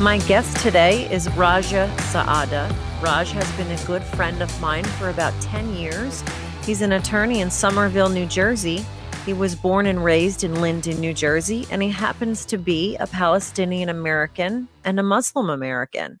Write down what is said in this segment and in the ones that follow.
My guest today is Raja Saada. Raj has been a good friend of mine for about 10 years. He's an attorney in Somerville, New Jersey. He was born and raised in Linden, New Jersey, and he happens to be a Palestinian American and a Muslim American.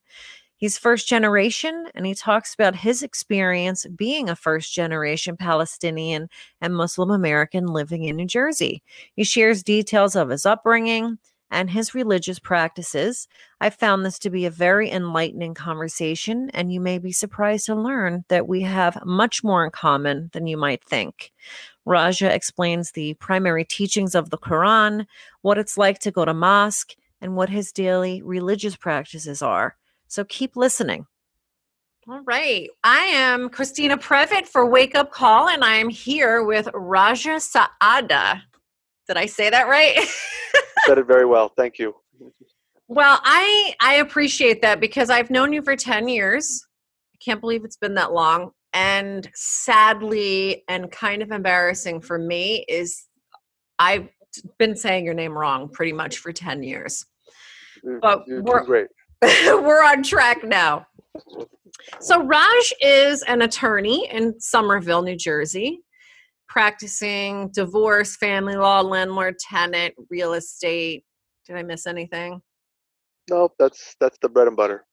He's first generation, and he talks about his experience being a first generation Palestinian and Muslim American living in New Jersey. He shares details of his upbringing, and his religious practices. I found this to be a very enlightening conversation, and you may be surprised to learn that we have much more in common than you might think. Raja explains the primary teachings of the Quran, what it's like to go to mosque, and what his daily religious practices are. So keep listening. All right. I am Christina Previte for Wake Up Call, and I'm here with Raja Saada. Did I say that right? said it very well. Thank you. Well, I I appreciate that because I've known you for 10 years. I can't believe it's been that long. And sadly and kind of embarrassing for me is I've been saying your name wrong pretty much for 10 years. But You're we're great. we're on track now. So Raj is an attorney in Somerville, New Jersey practicing divorce, family law, landlord, tenant, real estate. Did I miss anything? No, that's that's the bread and butter.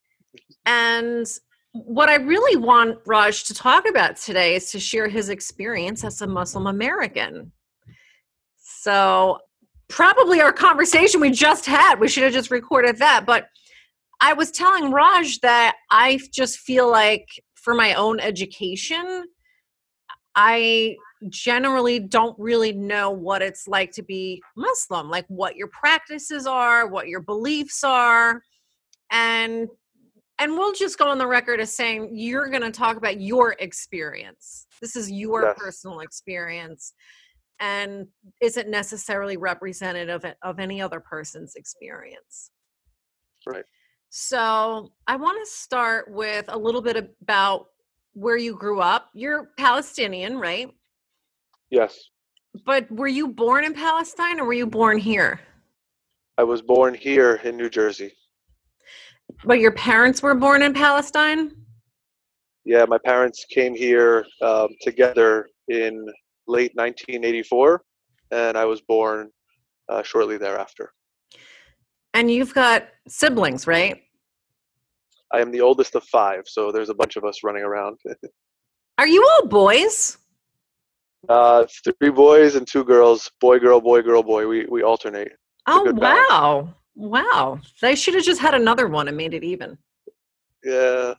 And what I really want Raj to talk about today is to share his experience as a Muslim American. So, probably our conversation we just had, we should have just recorded that. But I was telling Raj that I just feel like for my own education, I generally don't really know what it's like to be Muslim, like what your practices are, what your beliefs are. And and we'll just go on the record as saying you're going to talk about your experience. This is your yes. personal experience and isn't necessarily representative of any other person's experience. Right. So, I want to start with a little bit about where you grew up. You're Palestinian, right? Yes. But were you born in Palestine or were you born here? I was born here in New Jersey. But your parents were born in Palestine? Yeah, my parents came here um, together in late 1984, and I was born uh, shortly thereafter. And you've got siblings, right? I am the oldest of five, so there's a bunch of us running around. Are you all boys? Uh, three boys and two girls. Boy, girl, boy, girl, boy. We we alternate. Oh wow, wow! They should have just had another one and made it even. Yeah,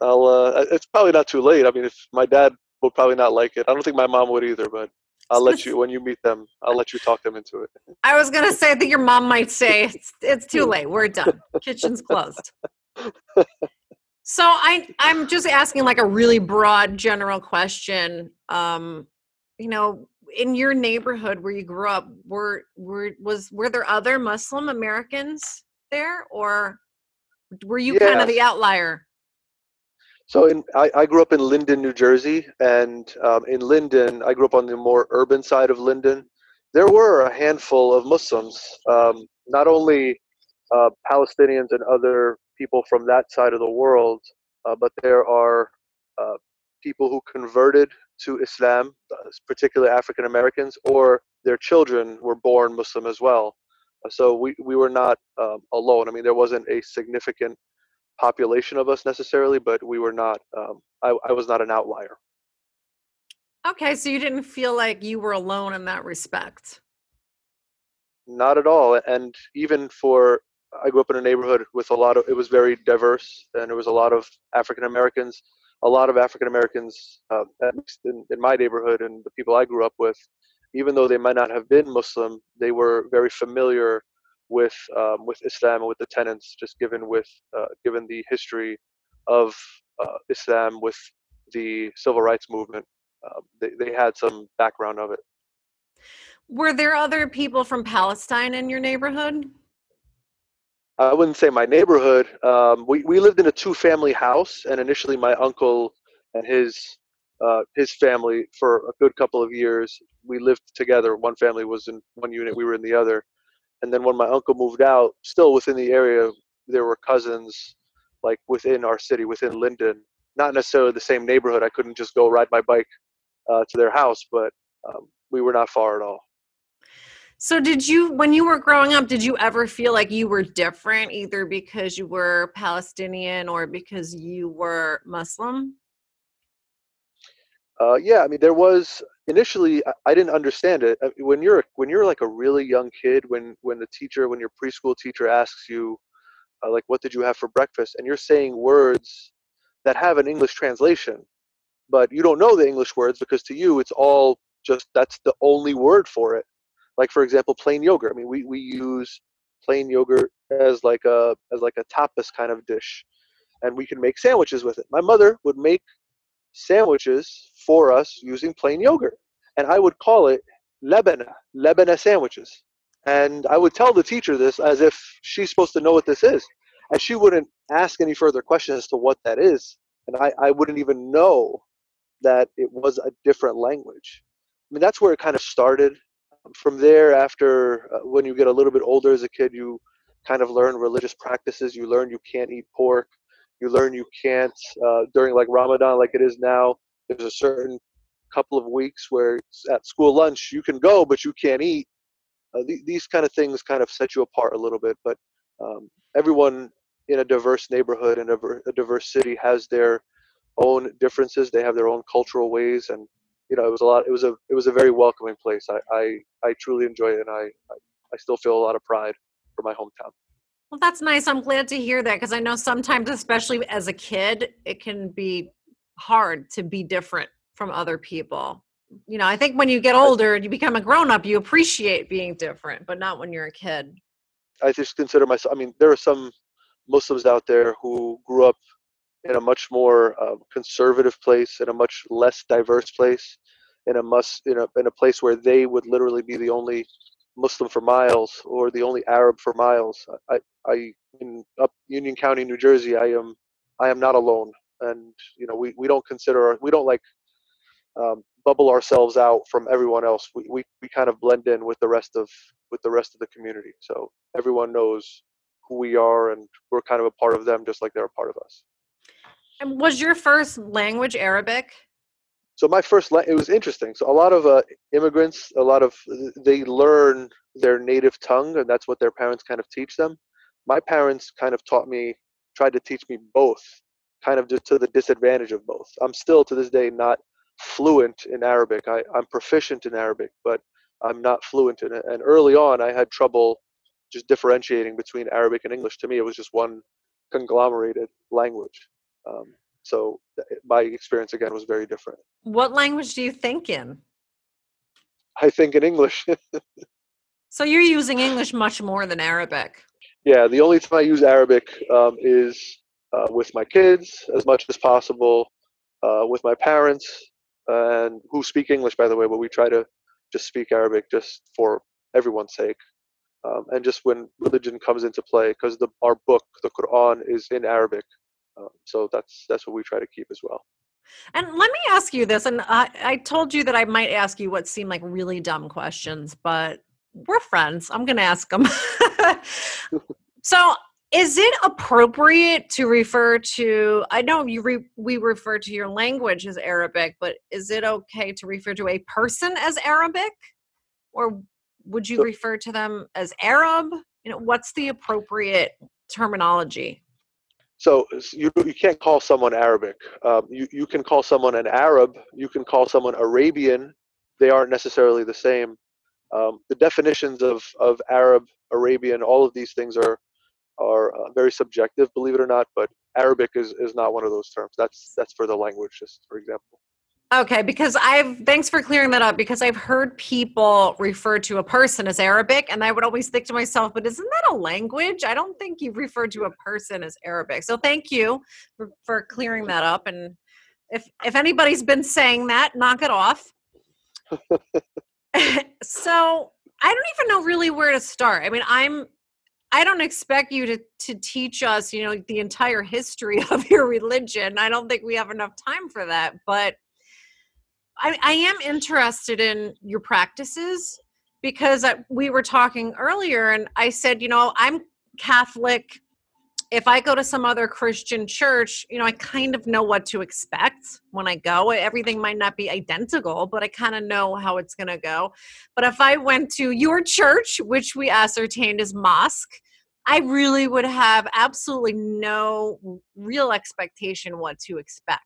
I'll. Uh, it's probably not too late. I mean, if my dad would probably not like it. I don't think my mom would either, but I'll let you when you meet them. I'll let you talk them into it. I was gonna say, I think your mom might say it's, it's too late. We're done. Kitchen's closed. so I I'm just asking like a really broad general question. Um, you know, in your neighborhood where you grew up, were were was were there other Muslim Americans there, or were you kind of the outlier? So in, I, I, grew up in Linden, New Jersey, and um, in Linden, I grew up on the more urban side of Linden. There were a handful of Muslims, um, not only uh, Palestinians and other people from that side of the world, uh, but there are uh, people who converted to Islam, uh, particularly African Americans, or their children were born Muslim as well. Uh, so we, we were not um, alone. I mean, there wasn't a significant population of us necessarily, but we were not, um, I, I was not an outlier. Okay, so you didn't feel like you were alone in that respect? Not at all. And even for, I grew up in a neighborhood with a lot of, it was very diverse, and there was a lot of African Americans a lot of African Americans, uh, at least in, in, my neighborhood and the people I grew up with, even though they might not have been Muslim, they were very familiar with um, with Islam and with the tenets, just given with uh, given the history of uh, Islam with the civil rights movement. Uh, they, they had some background of it. Were there other people from Palestine in your neighborhood? I wouldn't say my neighborhood. Um, we, we lived in a two family house, and initially my uncle and his uh, his family for a good couple of years. We lived together. One family was in one unit, we were in the other. And then when my uncle moved out, still within the area, there were cousins like within our city, within Linden. Not necessarily the same neighborhood. I couldn't just go ride my bike uh, to their house, but um, we were not far at all. So, did you, when you were growing up, did you ever feel like you were different, either because you were Palestinian or because you were Muslim? Uh, yeah, I mean, there was initially I, didn't understand it. I when you're when you're like a really young kid, when when the teacher, when your preschool teacher asks you, uh, like, "What did you have for breakfast?" and you're saying words that have an English translation, but you don't know the English words because to you it's all just that's the only word for it. Like for example, plain yogurt. I mean, we we use plain yogurt as like a as like a tapas kind of dish, and we can make sandwiches with it. My mother would make sandwiches for us using plain yogurt. And I would call it lebena, lebena sandwiches. And I would tell the teacher this as if she's supposed to know what this is. And she wouldn't ask any further questions as to what that is. And I, I wouldn't even know that it was a different language. I mean, that's where it kind of started. From there, after uh, when you get a little bit older as a kid, you kind of learn religious practices. You learn you can't eat pork you learn you can't uh, during like Ramadan, like it is now. There's a certain couple of weeks where at school lunch you can go, but you can't eat. Uh, th- these kind of things kind of set you apart a little bit. But um, everyone in a diverse neighborhood and a, a diverse city has their own differences. They have their own cultural ways, and you know, it was a lot. It was a it was a very welcoming place. I I, I truly enjoy it, and I, I still feel a lot of pride for my hometown. Well, that's nice. I'm glad to hear that because I know sometimes, especially as a kid, it can be hard to be different from other people. You know, I think when you get older and you become a grown up, you appreciate being different, but not when you're a kid. I just consider myself, I mean, there are some Muslims out there who grew up in a much more uh, conservative place, in a much less diverse place, in a must in a in a place where they would literally be the only Muslim for miles or the only Arab for miles. I, I in up Union County, New Jersey, I am I am not alone, and you know we, we don't consider we don't like um, bubble ourselves out from everyone else. We, we we kind of blend in with the rest of with the rest of the community, so everyone knows who we are, and we're kind of a part of them, just like they're a part of us. And was your first language Arabic? so my first it was interesting. So a lot of uh, immigrants a lot of they learn their native tongue and that's what their parents kind of teach them. My parents kind of taught me tried to teach me both kind of just to the disadvantage of both. I'm still to this day not fluent in arabic. I, i'm proficient in arabic but i'm not fluent in it. And early on i had trouble just differentiating between arabic and english. To me it was just one conglomerated language um, so my experience again was very different. What language do you think in? I think in English. so you're using English much more than Arabic. Yeah, the only time I use Arabic um, is uh, with my kids as much as possible, uh, with my parents, and who speak English, by the way, but we try to just speak Arabic just for everyone's sake. Um, and just when religion comes into play, because our book, the Quran, is in Arabic, um, so that's that's what we try to keep as well. And let me ask you this, and I, I told you that I might ask you what seemed like really dumb questions, but we're friends. I'm going to ask them. so, is it appropriate to refer to? I know you re, we refer to your language as Arabic, but is it okay to refer to a person as Arabic, or would you so, refer to them as Arab? You know, what's the appropriate terminology? So you, you can't call someone Arabic. Um, you, you can call someone an Arab. You can call someone Arabian. They aren't necessarily the same. Um, the definitions of, of Arab, Arabian, all of these things are are uh, very subjective, believe it or not. But Arabic is, is not one of those terms. That's that's for the language, just for example. Okay, because I've thanks for clearing that up because I've heard people refer to a person as Arabic, and I would always think to myself, but isn't that a language? I don't think you've referred to a person as Arabic. So thank you for, for clearing that up. And if if anybody's been saying that, knock it off. so I don't even know really where to start. I mean, I'm I don't expect you to to teach us, you know, the entire history of your religion. I don't think we have enough time for that, but I, I am interested in your practices because I, we were talking earlier, and I said, you know, I'm Catholic. If I go to some other Christian church, you know, I kind of know what to expect when I go. Everything might not be identical, but I kind of know how it's going to go. But if I went to your church, which we ascertained is mosque, I really would have absolutely no real expectation what to expect.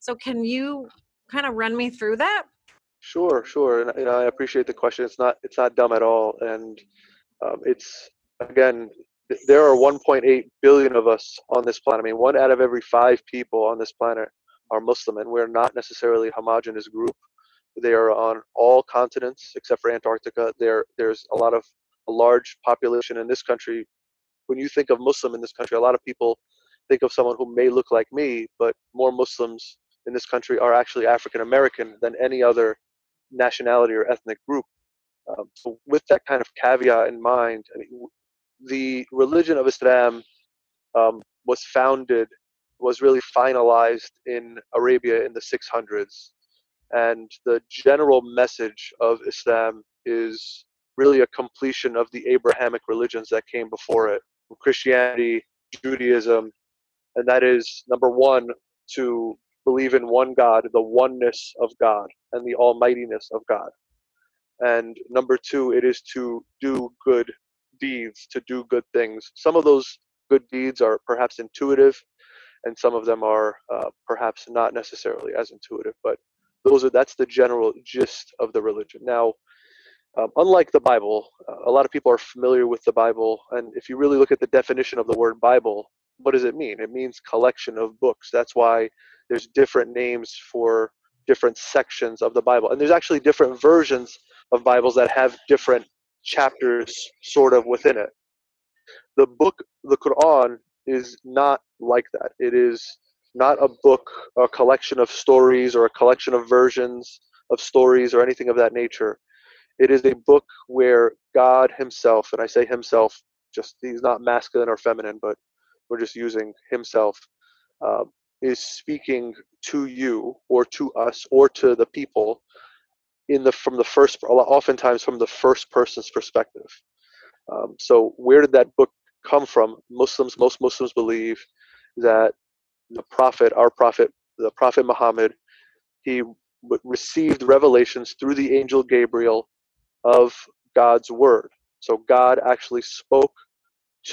So, can you kind of run me through that? Sure, sure, and I appreciate the question. It's not it's not dumb at all, and um, it's again there are 1.8 billion of us on this planet. I mean, one out of every five people on this planet are Muslim, and we're not necessarily a homogenous group. They are on all continents except for Antarctica. There, there's a lot of a large population in this country. When you think of Muslim in this country, a lot of people think of someone who may look like me, but more Muslims in this country are actually African American than any other nationality or ethnic group. Um, so, with that kind of caveat in mind, I mean, the religion of Islam um, was founded, was really finalized in Arabia in the 600s. And the general message of Islam is really a completion of the Abrahamic religions that came before it Christianity, Judaism, and that is number one, to believe in one God, the oneness of God, and the almightiness of God. And number two, it is to do good deeds, to do good things. Some of those good deeds are perhaps intuitive, and some of them are uh, perhaps not necessarily as intuitive. But those are that's the general gist of the religion. Now, um, unlike the Bible, uh, a lot of people are familiar with the Bible, and if you really look at the definition of the word Bible, what does it mean? It means collection of books. That's why there's different names for different sections of the Bible. And there's actually different versions of Bibles that have different chapters sort of within it. The book, the Quran, is not like that. It is not a book, a collection of stories or a collection of versions of stories or anything of that nature. It is a book where God Himself, and I say Himself, just He's not masculine or feminine, but we're just using Himself, um, is speaking to you or to us or to the people in the from the first oftentimes from the first person's perspective. Um, so where did that book come from? Muslims most muslims believe that the prophet our prophet the prophet muhammad he received revelations through the angel gabriel of god's word. So god actually spoke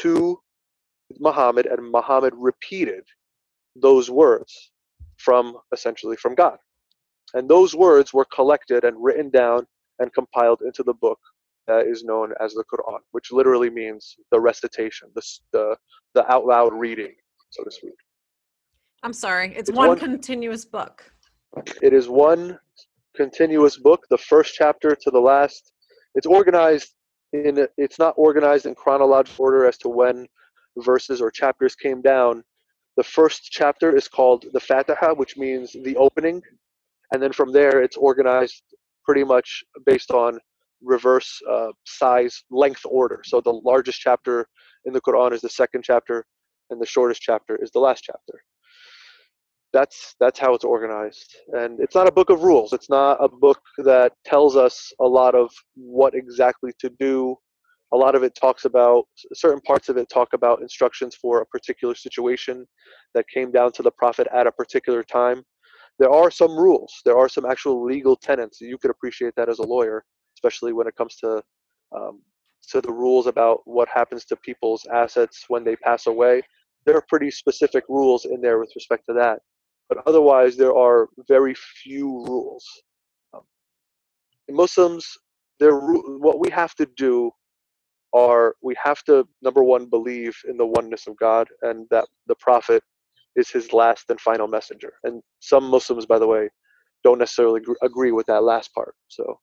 to muhammad and muhammad repeated those words from essentially from God. And those words were collected and written down and compiled into the book that is known as the Quran, which literally means the recitation, the, the, the out loud reading, so to speak. I'm sorry, it's, it's one, one continuous book. It is one continuous book, the first chapter to the last. It's organized in, it's not organized in chronological order as to when verses or chapters came down, the first chapter is called the Fatiha, which means the opening. And then from there, it's organized pretty much based on reverse uh, size length order. So the largest chapter in the Quran is the second chapter, and the shortest chapter is the last chapter. That's that's how it's organized, and it's not a book of rules. It's not a book that tells us a lot of what exactly to do a lot of it talks about certain parts of it talk about instructions for a particular situation that came down to the prophet at a particular time. There are some rules. There are some actual legal tenets. You could appreciate that as a lawyer especially when it comes to um, to the rules about what happens to people's assets when they pass away. There are pretty specific rules in there with respect to that. But otherwise there are very few rules. Um, muslims there what we have to do are we have to number one believe in the oneness of God and that the prophet is his last and final messenger. And some Muslims, by the way, don't necessarily agree with that last part. So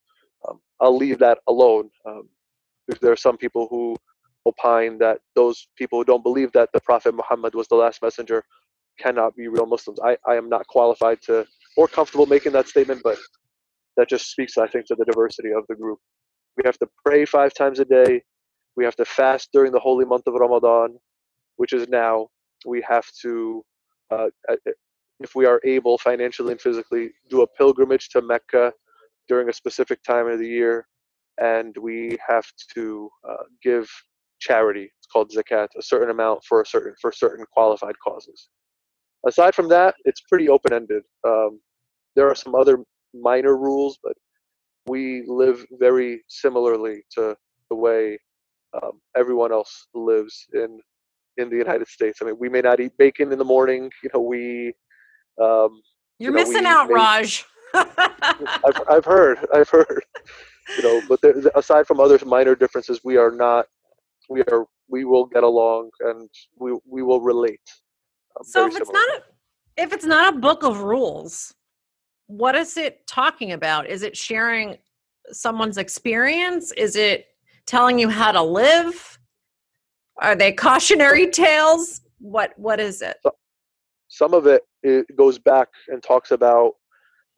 um, I'll leave that alone. Um, there are some people who opine that those people who don't believe that the Prophet Muhammad was the last messenger cannot be real Muslims. I, I am not qualified to or comfortable making that statement, but that just speaks, I think, to the diversity of the group. We have to pray five times a day. We have to fast during the holy month of Ramadan, which is now. We have to, uh, uh if we are able financially and physically, do a pilgrimage to Mecca during a specific time of the year. And we have to uh, give charity. It's called zakat, a certain amount for a certain for certain qualified causes. Aside from that, it's pretty open-ended. Um, there are some other minor rules, but we live very similarly to the way um, everyone else lives in in the United States. I mean, we may not eat bacon in the morning. You know, we. Um, You're you know, missing out, may, Raj. I've, I've heard. I've heard. You know, but there, aside from other minor differences, we are not. We are. We will get along, and we we will relate. Um, so if it's not a, if it's not a book of rules, what is it talking about? Is it sharing someone's experience? Is it telling you how to live? Are they cautionary tales? What what is it? Some of it, it goes back and talks about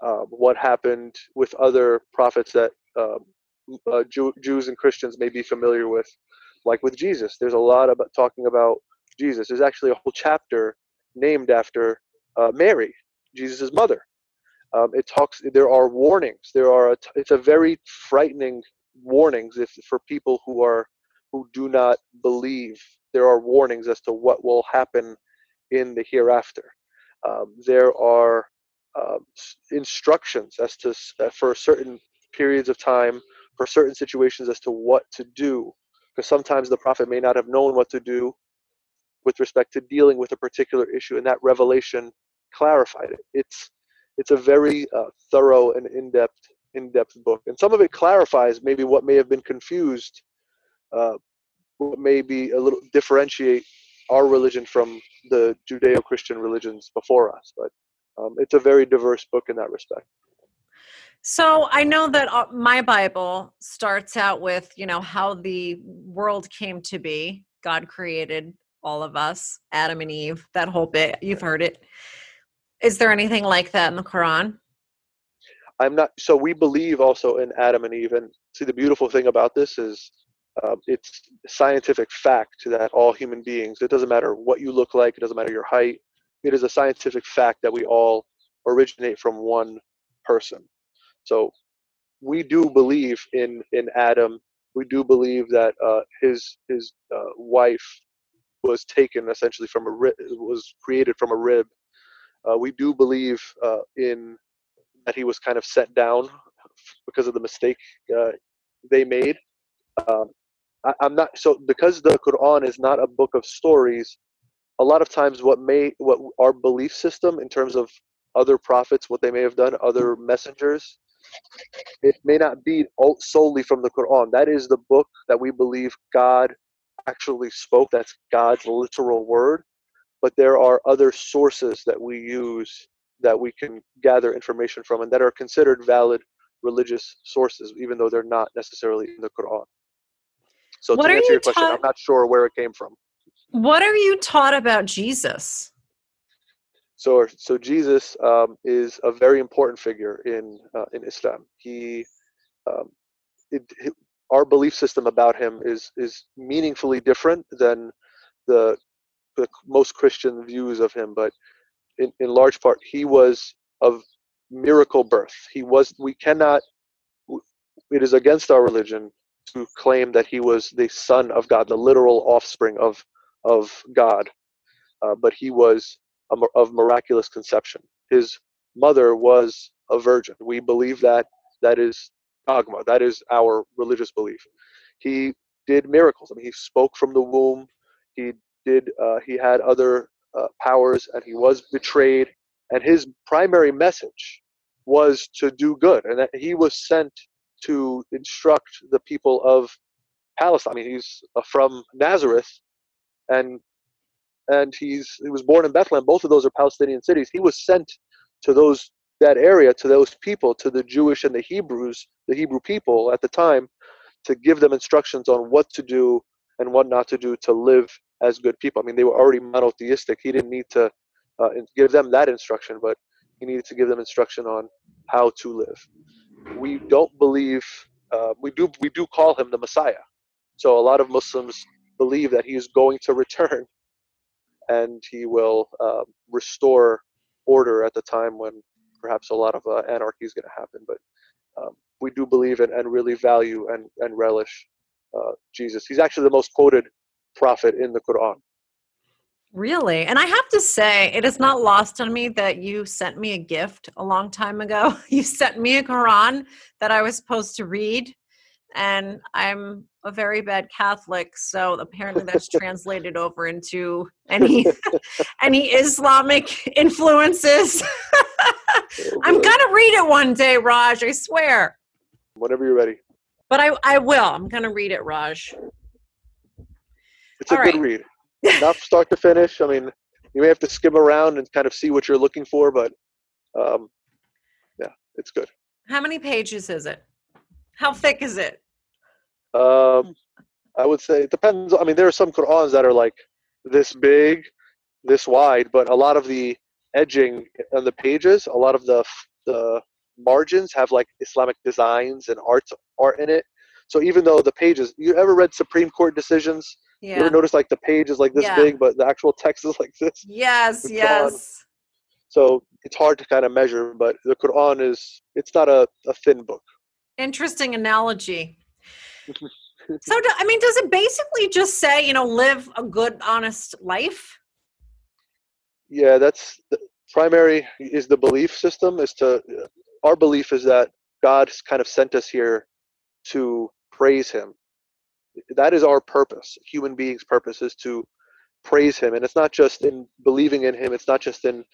um, what happened with other prophets that um, uh, Jew, Jews and Christians may be familiar with, like with Jesus. There's a lot about talking about Jesus. There's actually a whole chapter named after uh, Mary, Jesus' mother. Um, it talks. There are warnings. There are. A, it's a very frightening warnings if for people who are who do not believe. There are warnings as to what will happen in the hereafter. Um, there are um, instructions as to uh, for certain periods of time, for certain situations as to what to do. Because sometimes the prophet may not have known what to do with respect to dealing with a particular issue, and that revelation clarified it. It's it's a very uh, thorough and in-depth in-depth book, and some of it clarifies maybe what may have been confused, uh, what may be a little differentiate our religion from the Judeo-Christian religions before us. But um, it's a very diverse book in that respect. So I know that uh, my Bible starts out with, you know, how the world came to be. God created all of us, Adam and Eve, that whole bit. You've heard it. Is there anything like that in the Quran? I'm not. So we believe also in Adam and Eve. And see, the beautiful thing about this is uh, it's scientific fact that all human beings, it doesn't matter what you look like, it doesn't matter your height, it is a scientific fact that we all originate from one person. So we do believe in in Adam. We do believe that uh, his his uh, wife was taken essentially from a rib, was created from a rib. Uh, we do believe uh, in that he was kind of set down because of the mistake uh, they made. Um, I, am not so because the Quran is not a book of stories. A lot of times, what may what our belief system in terms of other prophets, what they may have done, other messengers, it may not be solely from the Quran. That is the book that we believe God actually spoke. That's God's literal word. But there are other sources that we use that we can gather information from and that are considered valid religious sources, even though they're not necessarily in the Quran. So what to answer you your question, ta- I'm not sure where it came from. What are you taught about Jesus? So, so Jesus um, is a very important figure in uh, in Islam. He, um, it, our belief system about him is is meaningfully different than the the most Christian views of him, but in, in large part he was of miracle birth. He was we cannot it is against our religion to claim that he was the son of God, the literal offspring of of God, uh, but he was a, of miraculous conception. His mother was a virgin. We believe that that is dogma. That is our religious belief. He did miracles. I mean, he spoke from the womb. He did. Uh, he had other uh, powers, and he was betrayed. And his primary message was to do good, and that he was sent to instruct the people of Palestine. I mean, he's uh, from Nazareth, and and he's he was born in Bethlehem. Both of those are Palestinian cities. He was sent to those that area to those people, to the Jewish and the Hebrews, the Hebrew people at the time, to give them instructions on what to do and what not to do to live as good people. I mean, they were already monotheistic. He didn't need to uh, give them that instruction, but he needed to give them instruction on how to live. We don't believe uh, we do we do call him the Messiah. So a lot of Muslims believe that he is going to return, and he will uh, restore order at the time when perhaps a lot of uh, anarchy is going to happen. But um, we do believe in and really value and and relish uh, Jesus. He's actually the most quoted prophet in the Quran. Really? And I have to say, it is not lost on me that you sent me a gift a long time ago. You sent me a Quran that I was supposed to read. And I'm a very bad Catholic, so apparently that's translated over into any any Islamic influences. Oh, I'm gonna read it one day, Raj, I swear. Whenever you're ready. But I, I will. I'm gonna read it, Raj. It's a All good right. read not start to finish. I mean, you may have to skim around and kind of see what you're looking for, but um, yeah, it's good. How many pages is it? How thick is it? Um, I would say it depends. I mean, there are some Qur'ans that are like this big, this wide, but a lot of the edging on the pages, a lot of the the margins have like Islamic designs and art art in it. So even though the pages, you ever read Supreme Court decisions? Yeah. You ever notice like the page is like this yeah. big, but the actual text is like this? Yes, yes. So it's hard to kind of measure, but the Quran is it's not a, a thin book. Interesting analogy. so do, I mean, does it basically just say, you know, live a good, honest life? Yeah, that's the primary is the belief system is to our belief is that God's kind of sent us here to praise him that is our purpose. Human beings purpose is to praise him and it's not just in believing in him it's not just in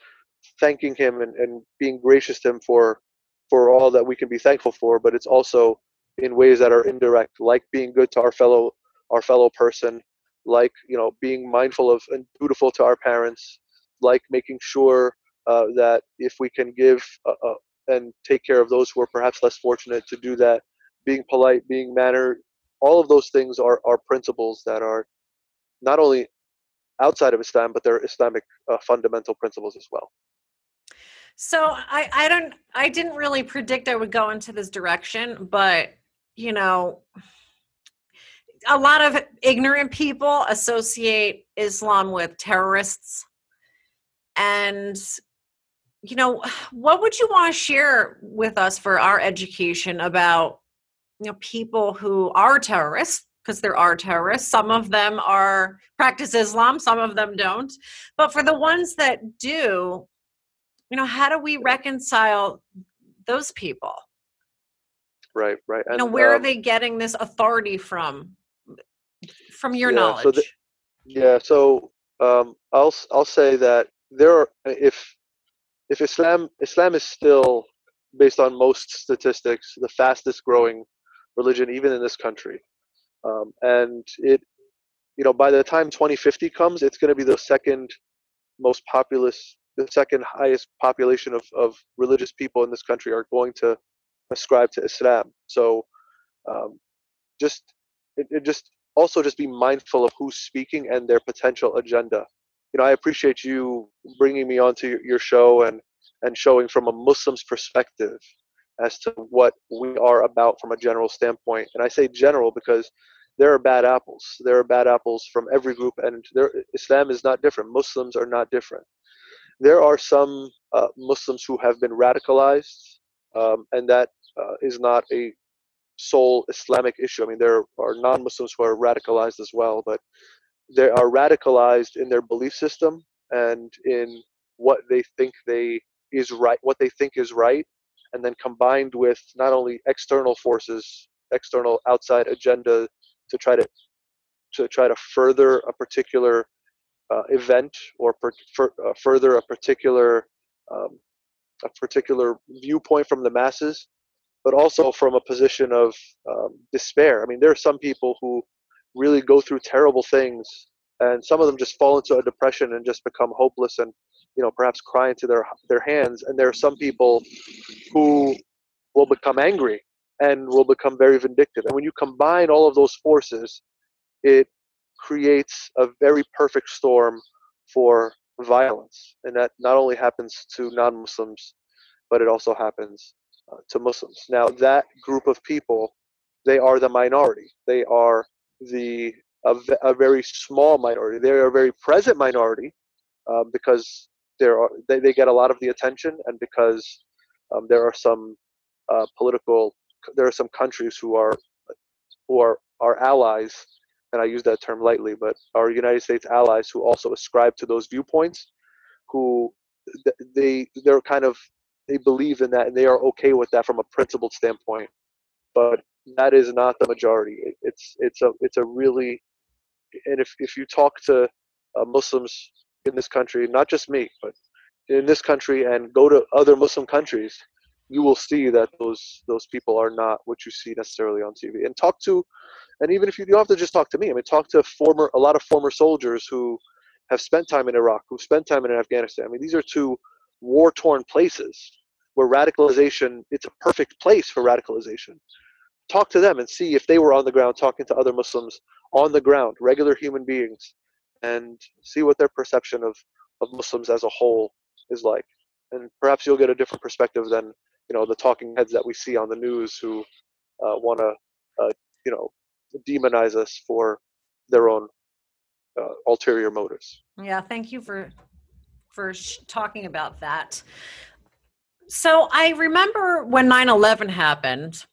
thanking him and, and being gracious to him for for all that we can be thankful for but it's also in ways that are indirect like being good to our fellow our fellow person like you know being mindful of and dutiful to our parents like making sure uh, that if we can give uh, uh, and take care of those who are perhaps less fortunate to do that being polite being manner all of those things are, are principles that are not only outside of Islam, but they're Islamic uh, fundamental principles as well. So I, I don't I didn't really predict I would go into this direction, but you know, a lot of ignorant people associate Islam with terrorists. And you know, what would you want to share with us for our education about you know people who are terrorists because there are terrorists. Some of them are practice islam some of them don't. But for the ones that do you know how do we reconcile those people? Right right and you know, where um, are they getting this authority from? From your yeah, knowledge so the, yeah so um, i'll i'll say that there are if if islam islam is still based on most statistics the fastest growing religion even in this country. Um, and it you know by the time 2050 comes it's going to be the second most populous the second highest population of, of religious people in this country are going to ascribe to islam. So um, just it, it just also just be mindful of who's speaking and their potential agenda. You know i appreciate you bringing me onto your, your show and and showing from a muslim's perspective as to what we are about from a general standpoint. And I say general because there are bad apples. There are bad apples from every group, and there, Islam is not different. Muslims are not different. There are some uh, Muslims who have been radicalized, um, and that uh, is not a sole Islamic issue. I mean, there are non Muslims who are radicalized as well, but they are radicalized in their belief system and in what they think they is right, what they think is right, and then combined with not only external forces, external outside agenda to try to to try to further a particular uh, event or per, for, uh, further a particular um, a particular viewpoint from the masses, but also from a position of um, despair. I mean, there are some people who really go through terrible things, and some of them just fall into a depression and just become hopeless and you know perhaps cry into their their hands and there are some people who will become angry and will become very vindictive. And when you combine all of those forces it creates a very perfect storm for violence. And that not only happens to non-muslims but it also happens uh, to muslims. Now that group of people they are the minority. They are the a, a very small minority. They are a very present minority uh, because there are they, they get a lot of the attention and because um, there are some uh, political there are some countries who are who are our allies and i use that term lightly but our united states allies who also ascribe to those viewpoints who they they're kind of they believe in that and they are okay with that from a principled standpoint. But that is not the majority. It's it's a it's a really and if, if you talk to uh, muslims in this country, not just me, but in this country and go to other Muslim countries, you will see that those those people are not what you see necessarily on TV. And talk to, and even if you, you don't have to just talk to me, I mean, talk to former a lot of former soldiers who have spent time in Iraq, who spent time in Afghanistan. I mean, these are two war torn places where radicalization it's a perfect place for radicalization. Talk to them and see if they were on the ground talking to other Muslims on the ground, regular human beings, and see what their perception of, of Muslims as a whole is like. And perhaps you'll get a different perspective than you know the talking heads that we see on the news who uh, want to uh, you know demonize us for their own uh, ulterior motives. Yeah, thank you for for sh- talking about that. So I remember when 9/11 happened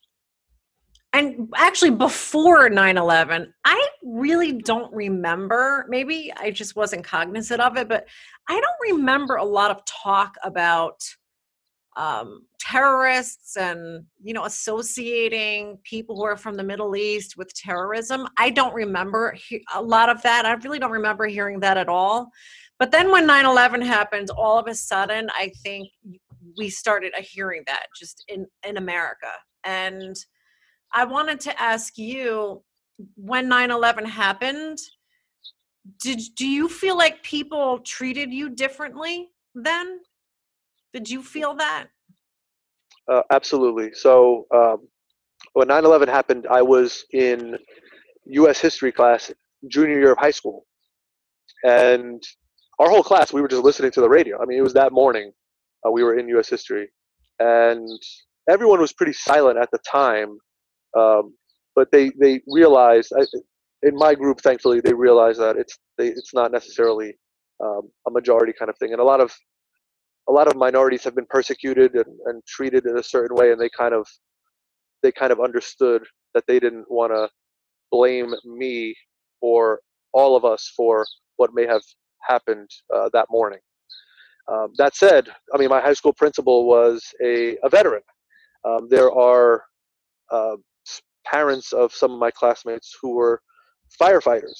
and actually before 9-11 i really don't remember maybe i just wasn't cognizant of it but i don't remember a lot of talk about um, terrorists and you know associating people who are from the middle east with terrorism. I don't remember a lot of that. I really don't remember hearing that at all. But then when 9-11 happened all of a sudden i think we started hearing that just in in america. And I wanted to ask you when 9/11 happened, did do you feel like people treated you differently then? Did you feel that? Uh, absolutely. So um, when 9/11 happened, I was in U.S. history class, junior year of high school, and our whole class we were just listening to the radio. I mean, it was that morning. Uh, we were in U.S. history, and everyone was pretty silent at the time um, but they they realize in my group, thankfully, they realize that it's they, it's not necessarily um, a majority kind of thing, and a lot of a lot of minorities have been persecuted and, and treated in a certain way, and they kind of they kind of understood that they didn't want to blame me or all of us for what may have happened uh, that morning. Um, that said, I mean, my high school principal was a, a veteran. Um, there are uh, parents of some of my classmates who were firefighters,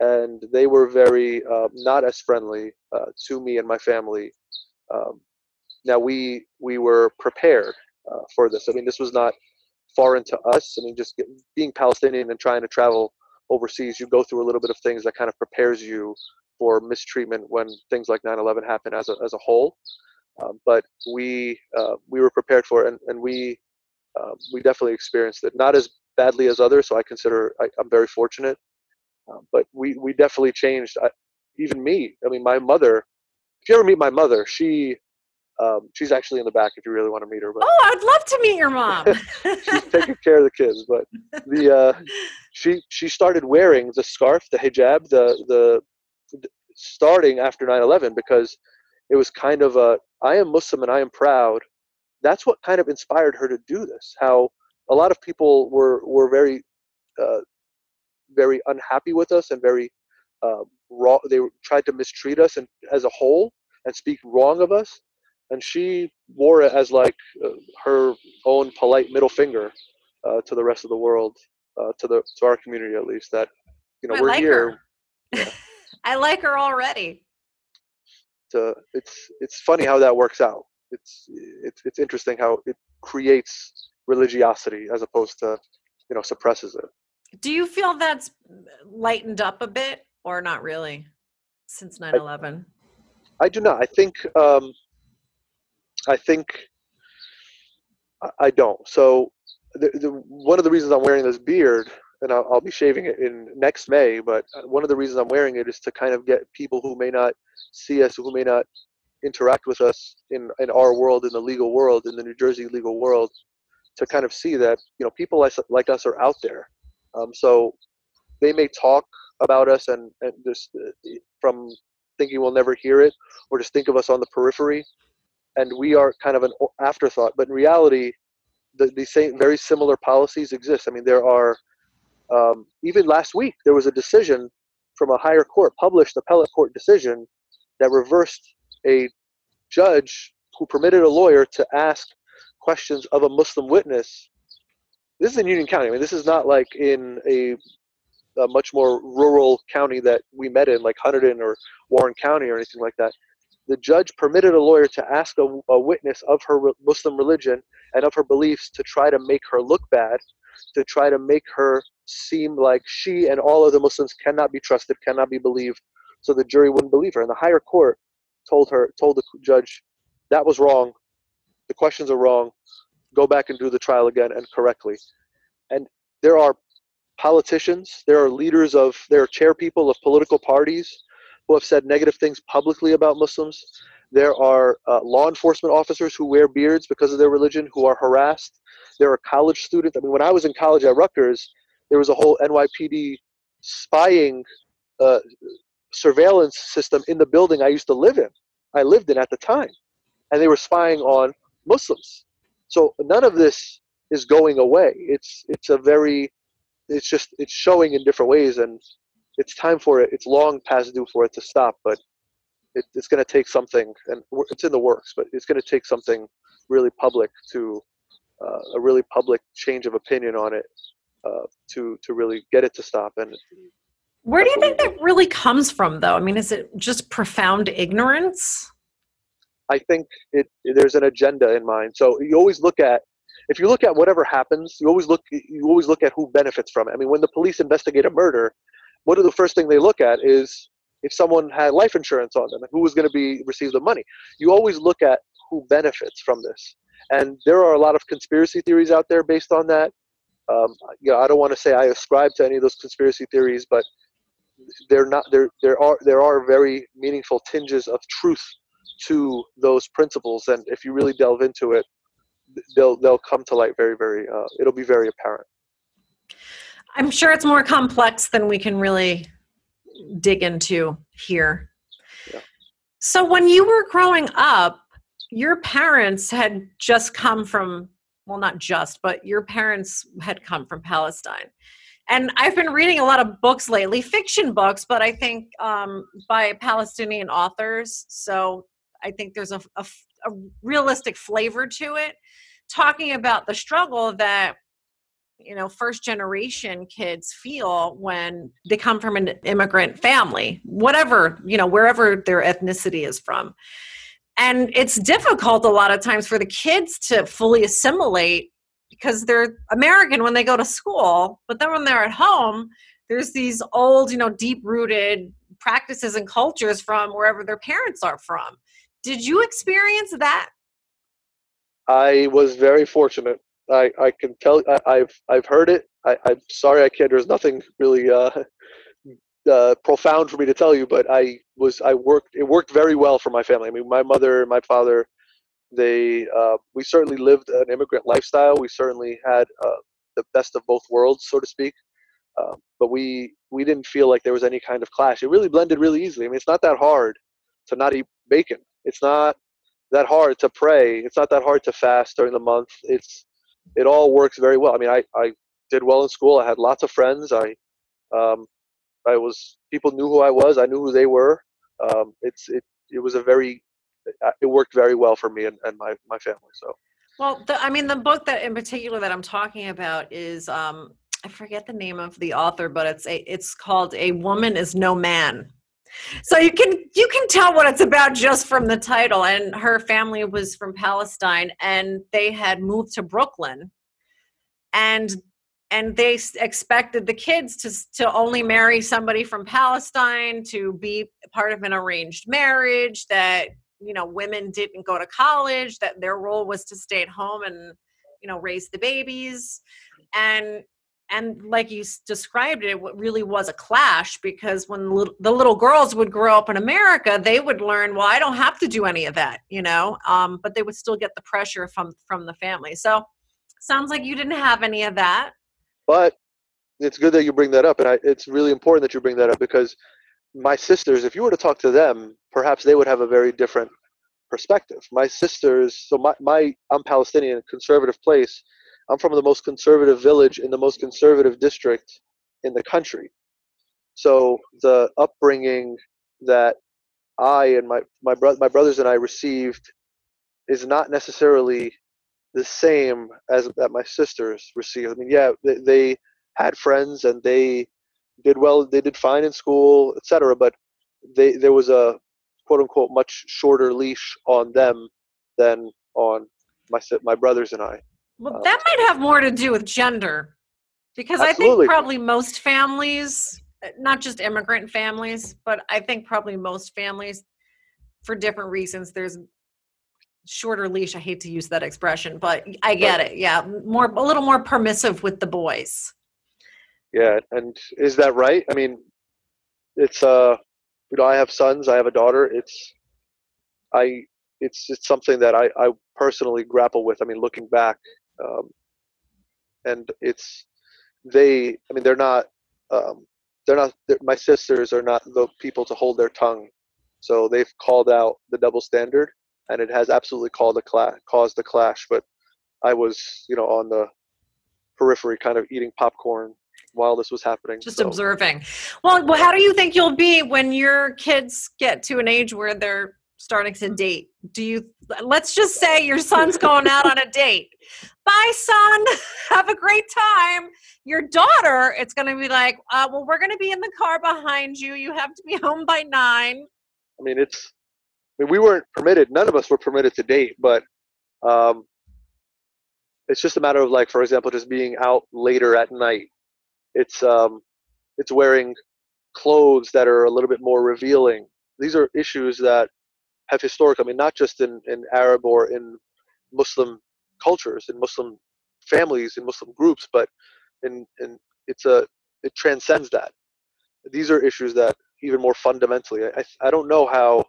and they were very uh, not as friendly uh, to me and my family. Um, now we we were prepared uh, for this. I mean, this was not foreign to us. I mean, just being Palestinian and trying to travel overseas, you go through a little bit of things that kind of prepares you for mistreatment when things like 9/11 happen as a as a whole. Um, but we uh, we were prepared for it, and, and we um, we definitely experienced it. Not as badly as others, so I consider I, am very fortunate. Um, but we we definitely changed. I, even me. I mean, my mother. If you ever meet my mother, she um, she's actually in the back if you really want to meet her. But oh, I'd love to meet your mom. she's taking care of the kids, but the uh, she she started wearing the scarf, the hijab, the the, the starting after 9/11 because it was kind of a I am Muslim and I am proud, that's what kind of inspired her to do this. How a lot of people were were very uh, very unhappy with us and very uh, raw. They tried to mistreat us and as a whole and speak wrong of us. And she wore it as like uh, her own polite middle finger uh, to the rest of the world, uh, to the to our community at least. That you know I we're like here. Yeah. I like her already. So it's it's funny how that works out it's it's it's interesting how it creates religiosity as opposed to you know suppresses it. Do you feel that's lightened up a bit or not really since 9/11? I do not. I think um, I think I don't. So the, the, one of the reasons I'm wearing this beard, and I'll, I'll, be shaving it in next May, but one of the reasons I'm wearing it is to kind of get people who may not see us, who may not interact with us in, in our world, in the legal world, in the New Jersey legal world, to kind of see that you know people like, like us are out there. Um, so they may talk about us and, and just uh, from thinking we'll never hear it, or just think of us on the periphery, and we are kind of an afterthought. But in reality, the, the same very similar policies exist. I mean, there are um, even last week there was a decision from a higher court, published appellate court decision that reversed a judge who permitted a lawyer to ask questions of a Muslim witness. This is in Union County. I mean, this is not like in a, a much more rural county that we met in, like Hunterdon or Warren County or anything like that. The judge permitted a lawyer to ask a, a witness of her Muslim religion and of her beliefs to try to make her look bad, to try to make her seem like she and all other Muslims cannot be trusted, cannot be believed, so the jury wouldn't believe her. And the higher court told her, told the judge, that was wrong. The questions are wrong. Go back and do the trial again and correctly. And there are politicians, there are leaders of, there are chair people of political parties who have said negative things publicly about Muslims. There are uh, law enforcement officers who wear beards because of their religion who are harassed. There are college students. I mean, when I was in college at Rutgers, there was a whole NYPD spying uh, surveillance system in the building I used to live in. I lived in at the time, and they were spying on Muslims. So none of this is going away. It's it's a very, it's just it's showing in different ways, and it's time for it. It's long past due for it to stop, but it, it's going to take something, and it's in the works. But it's going to take something really public to uh, a really public change of opinion on it uh, to to really get it to stop. And where do you think that really comes from, though? I mean, is it just profound ignorance? I think it there's an agenda in mind. So you always look at if you look at whatever happens, you always look you always look at who benefits from it. I mean, when the police investigate a murder, what are the first thing they look at is if someone had life insurance on them and who was going to be receive the money. You always look at who benefits from this, and there are a lot of conspiracy theories out there based on that. Um, you know, I don't want to say I ascribe to any of those conspiracy theories, but they're not there. There are there are very meaningful tinges of truth to those principles, and if you really delve into it, they'll they'll come to light very very. Uh, it'll be very apparent. I'm sure it's more complex than we can really dig into here. Yeah. So, when you were growing up, your parents had just come from, well, not just, but your parents had come from Palestine. And I've been reading a lot of books lately, fiction books, but I think um, by Palestinian authors. So I think there's a, a, a realistic flavor to it, talking about the struggle that you know first generation kids feel when they come from an immigrant family whatever you know wherever their ethnicity is from and it's difficult a lot of times for the kids to fully assimilate because they're american when they go to school but then when they're at home there's these old you know deep rooted practices and cultures from wherever their parents are from did you experience that i was very fortunate I, I can tell I, have I've heard it. I, am sorry I can't. There's nothing really uh, uh, profound for me to tell you, but I was I worked. It worked very well for my family. I mean, my mother, my father, they uh, we certainly lived an immigrant lifestyle. We certainly had uh, the best of both worlds, so to speak. Um, but we we didn't feel like there was any kind of clash. It really blended really easily. I mean, it's not that hard to not eat bacon. It's not that hard to pray. It's not that hard to fast during the month. It's it all works very well. I mean, I, I did well in school. I had lots of friends. I, um, I was people knew who I was. I knew who they were. Um, it's it it was a very it worked very well for me and, and my my family. So. Well, the, I mean, the book that in particular that I'm talking about is um, I forget the name of the author, but it's a it's called "A Woman Is No Man." So you can you can tell what it's about just from the title. And her family was from Palestine, and they had moved to Brooklyn, and and they expected the kids to to only marry somebody from Palestine to be part of an arranged marriage that you know women didn't go to college that their role was to stay at home and you know raise the babies and and like you described it, it really was a clash because when the little girls would grow up in America, they would learn, well, I don't have to do any of that, you know, um, but they would still get the pressure from from the family. So sounds like you didn't have any of that. But it's good that you bring that up, and I, it's really important that you bring that up because my sisters, if you were to talk to them, perhaps they would have a very different perspective. My sisters, so my, my I'm Palestinian, conservative place I'm from the most conservative village in the most conservative district in the country. So the upbringing that I and my my, bro- my brothers and I received is not necessarily the same as that my sisters received. I mean, yeah, they, they had friends and they did well. They did fine in school, etc. But they there was a quote unquote much shorter leash on them than on my my brothers and I. Well, uh, that might have more to do with gender, because absolutely. I think probably most families, not just immigrant families, but I think probably most families, for different reasons, there's shorter leash. I hate to use that expression, but I get it. Yeah, more a little more permissive with the boys. Yeah, and is that right? I mean, it's uh, you know, I have sons, I have a daughter. It's, I, it's it's something that I I personally grapple with. I mean, looking back, um, and it's they. I mean, they're not. Um, they're not. They're, my sisters are not the people to hold their tongue, so they've called out the double standard, and it has absolutely called a cla- caused a clash. But I was, you know, on the periphery, kind of eating popcorn while this was happening. Just so. observing. Well, well, how do you think you'll be when your kids get to an age where they're starting to date? Do you let's just say your son's going out on a date. Bye, son. Have a great time. Your daughter, it's going to be like, uh, well, we're going to be in the car behind you. You have to be home by nine. I mean, it's. I mean, we weren't permitted. None of us were permitted to date, but um, it's just a matter of like, for example, just being out later at night. It's um, it's wearing clothes that are a little bit more revealing. These are issues that have historic, I mean, not just in, in Arab or in Muslim cultures, in Muslim families, in Muslim groups, but in, in it's a it transcends that. These are issues that even more fundamentally, I, I don't know how.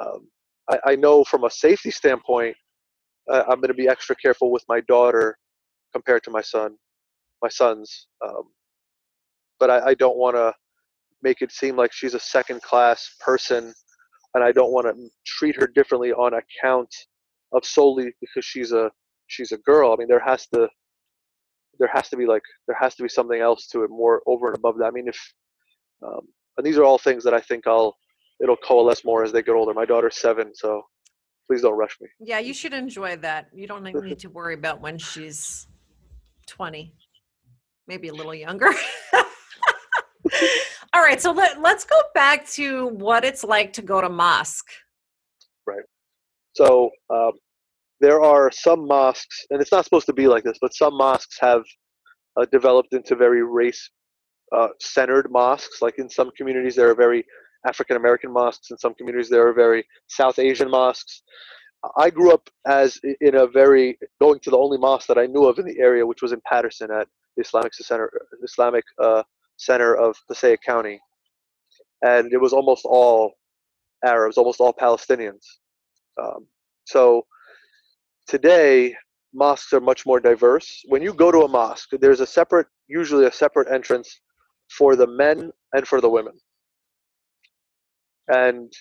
Um, I, I know from a safety standpoint, uh, I'm going to be extra careful with my daughter compared to my son, my sons. Um, but I, I don't want to make it seem like she's a second class person and I don't want to treat her differently on account of solely because she's a she's a girl. I mean, there has to there has to be like there has to be something else to it more over and above that. I mean, if um, and these are all things that I think I'll it'll coalesce more as they get older. My daughter's seven, so please don't rush me. Yeah, you should enjoy that. You don't need to worry about when she's twenty, maybe a little younger. All right, so let, let's go back to what it's like to go to mosque. Right. So um, there are some mosques, and it's not supposed to be like this, but some mosques have uh, developed into very race uh, centered mosques. Like in some communities, there are very African American mosques. In some communities, there are very South Asian mosques. I grew up as in a very going to the only mosque that I knew of in the area, which was in Paterson at the Islamic Center, Islamic uh, center of Passaic County, and it was almost all Arabs, almost all Palestinians. Um, so today, mosques are much more diverse. When you go to a mosque, there's a separate, usually a separate entrance for the men and for the women. And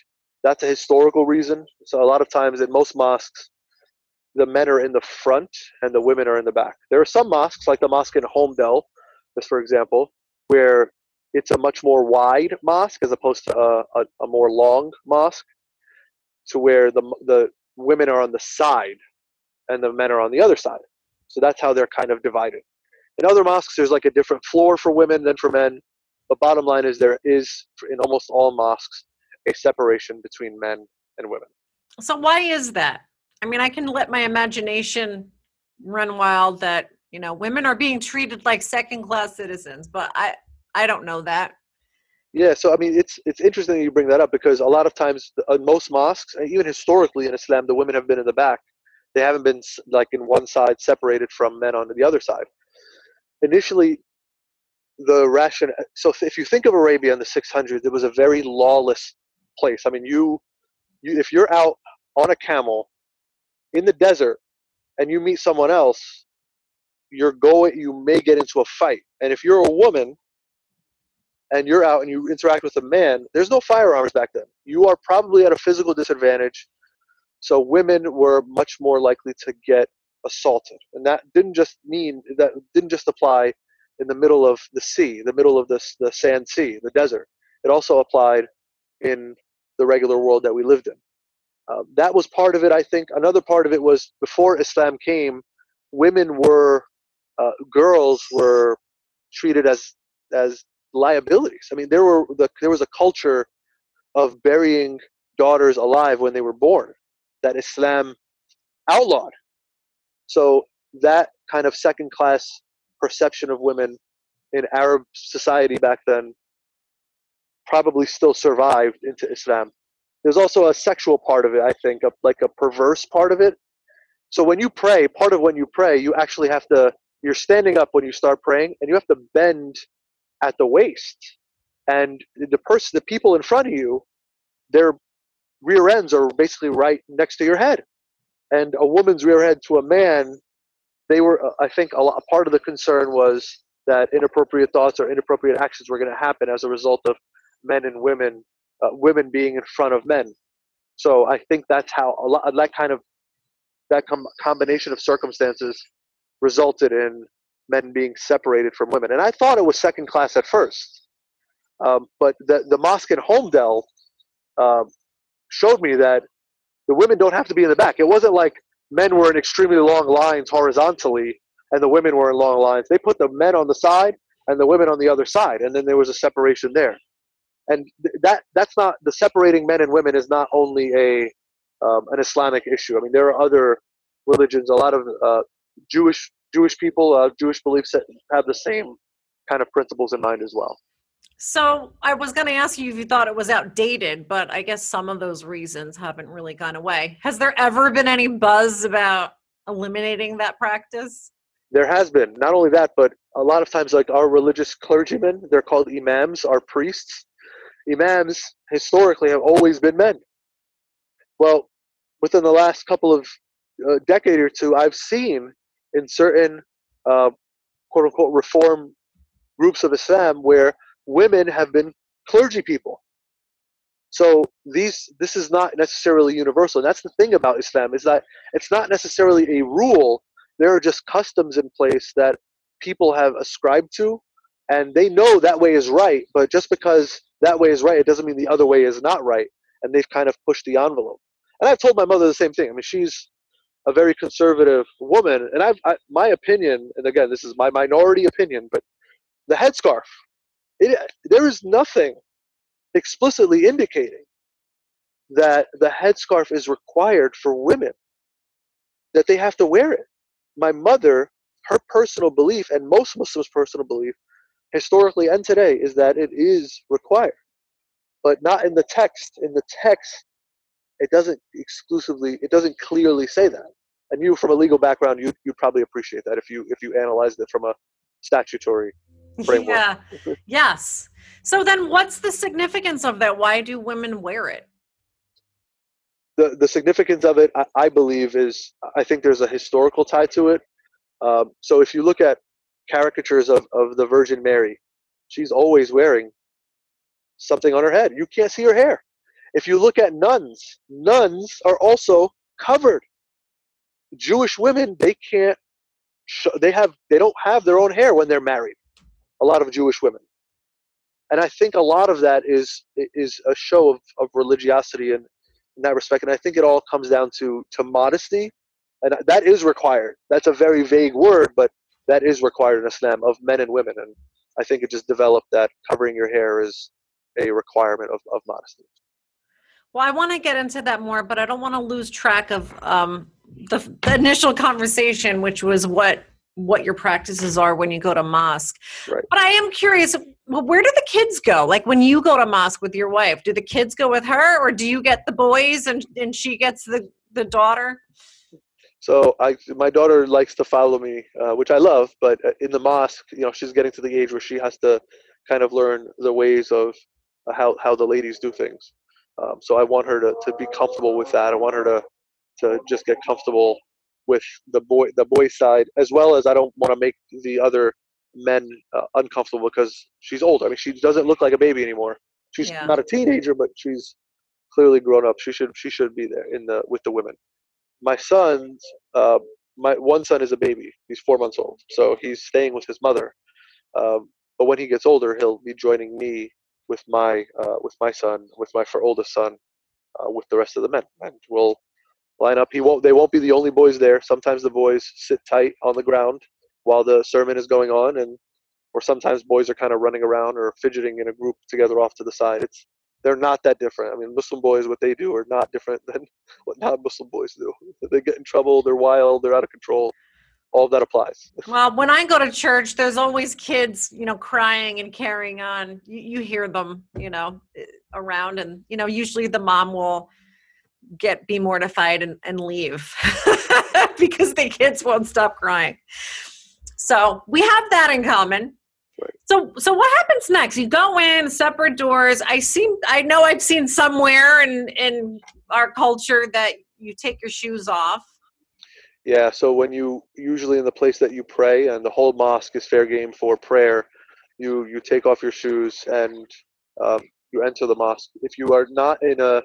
that's a historical reason. So a lot of times in most mosques, the men are in the front and the women are in the back. There are some mosques, like the mosque in Holmdel, just for example, where it's a much more wide mosque as opposed to a, a, a more long mosque, to where the the women are on the side and the men are on the other side. So that's how they're kind of divided. In other mosques, there's like a different floor for women than for men. But bottom line is there is, in almost all mosques, a separation between men and women. So why is that? I mean, I can let my imagination run wild that You know, women are being treated like second class citizens, but I I don't know that. Yeah, so I mean, it's it's interesting you bring that up because a lot of times, in uh, most mosques, even historically in Islam, the women have been in the back. They haven't been like in one side separated from men on the other side. Initially, the ration. Uh, so if you think of Arabia in the 600s, it was a very lawless place. I mean, you, you if you're out on a camel in the desert and you meet someone else, you're going. You may get into a fight, and if you're a woman and you're out and you interact with a man, there's no firearms back then. You are probably at a physical disadvantage. So women were much more likely to get assaulted. And that didn't just mean that didn't just apply in the middle of the sea, the middle of the, the sand sea, the desert. It also applied in the regular world that we lived in. Uh, that was part of it, I think. Another part of it was before Islam came, women were, uh, girls were treated as as liabilities. I mean, there were the, there was a culture of burying daughters alive when they were born that Islam outlawed. So that kind of second class perception of women in Arab society back then probably still survived into Islam. There's also a sexual part of it, I think, a, like a perverse part of it. So when you pray, part of when you pray, you actually have to, you're standing up when you start praying, and you have to bend at the waist. And the person, the people in front of you, their rear ends are basically right next to your head. And a woman's rear head to a man, they were, uh, I think, a, lot, part of the concern was that inappropriate thoughts or inappropriate actions were going to happen as a result of men and women, uh, women being in front of men. So I think that's how a lot, that kind of that com- combination of circumstances resulted in men being separated from women. And I thought it was second class at first. Um, but the, the mosque in Holmdel um, showed me that the women don't have to be in the back. It wasn't like men were in extremely long lines horizontally and the women were in long lines. They put the men on the side and the women on the other side, and then there was a separation there. And th- that that's not the separating men and women is not only a um, an Islamic issue. I mean, there are other religions. A lot of uh, Jewish Jewish people, uh, Jewish beliefs have the same kind of principles in mind as well. So I was going to ask you if you thought it was outdated, but I guess some of those reasons haven't really gone away. Has there ever been any buzz about eliminating that practice? There has been. Not only that, but a lot of times, like our religious clergymen, they're called imams, our priests. Imams historically have always been men. Well, within the last couple of uh, decade or two, I've seen in certain uh, quote unquote reform groups of Islam where women have been clergy people. So these this is not necessarily universal. And that's the thing about Islam is that it's not necessarily a rule. There are just customs in place that people have ascribed to and they know that way is right, but just because that way is right, it doesn't mean the other way is not right. And they've kind of pushed the envelope. And I've told my mother the same thing. I mean, she's a very conservative woman, and I've I, my opinion, and again, this is my minority opinion, but the headscarf, it, there is nothing explicitly indicating that the headscarf is required for women, that they have to wear it. My mother, her personal belief, and most Muslims' personal belief, historically and today, is that it is required, but not in the text. In the text, it doesn't exclusively it doesn't clearly say that. And you from a legal background you you probably appreciate that if you if you analyzed it from a statutory framework. Yeah. Yes. So then what's the significance of that? Why do women wear it? The the significance of it i, I believe is i think there's a historical tie to it. Um, so if you look at caricatures of, of the virgin mary she's always wearing something on her head. You can't see her hair if you look at nuns, nuns are also covered. Jewish women, they can't, they have, they don't have their own hair when they're married. A lot of Jewish women, and I think a lot of that is is a show of, of religiosity in, in that respect. And I think it all comes down to to modesty, and that is required. That's a very vague word, but that is required in Islam of men and women. And I think it just developed that covering your hair is a requirement of, of modesty. Well, I want to get into that more, but I don't want to lose track of um, the, the initial conversation, which was what what your practices are when you go to mosque. Right. But I am curious, well, where do the kids go? Like when you go to mosque with your wife, do the kids go with her, or do you get the boys and and she gets the the daughter? So I, my daughter likes to follow me, uh, which I love. But uh, in the mosque, you know, she's getting to the age where she has to kind of learn the ways of uh, how how the ladies do things. Um, so I want her to, to be comfortable with that. I want her to to just get comfortable with the boy the boy side as well as I don't want to make the other men uh, uncomfortable because she's old. I mean, she doesn't look like a baby anymore. She's Yeah. not a teenager, but she's clearly grown up. She should she should be there in the with the women. My son's uh, my one son is a baby. He's four months old, so he's staying with his mother. Um, but when he gets older, he'll be joining me with my uh, with my son, with my for oldest son, uh, with the rest of the men, and we'll line up. He won't. They won't be the only boys there. Sometimes the boys sit tight on the ground while the sermon is going on, and or sometimes boys are kind of running around or fidgeting in a group together off to the side. It's they're not that different. I mean, Muslim boys, what they do are not different than what non-Muslim boys do. They get in trouble. They're wild. They're out of control. All of that applies. Well, when I go to church, there's always kids, you know, crying and carrying on. You, you hear them, you know, eh, around, and you know, usually the mom will get be mortified and, and leave because the kids won't stop crying. So we have that in common. Right. So, so what happens next? You go in separate doors. I seen, I know I've seen somewhere in in our culture that you take your shoes off. Yeah, so when you usually in the place that you pray, and the whole mosque is fair game for prayer, you you take off your shoes and um, you enter the mosque. If you are not in a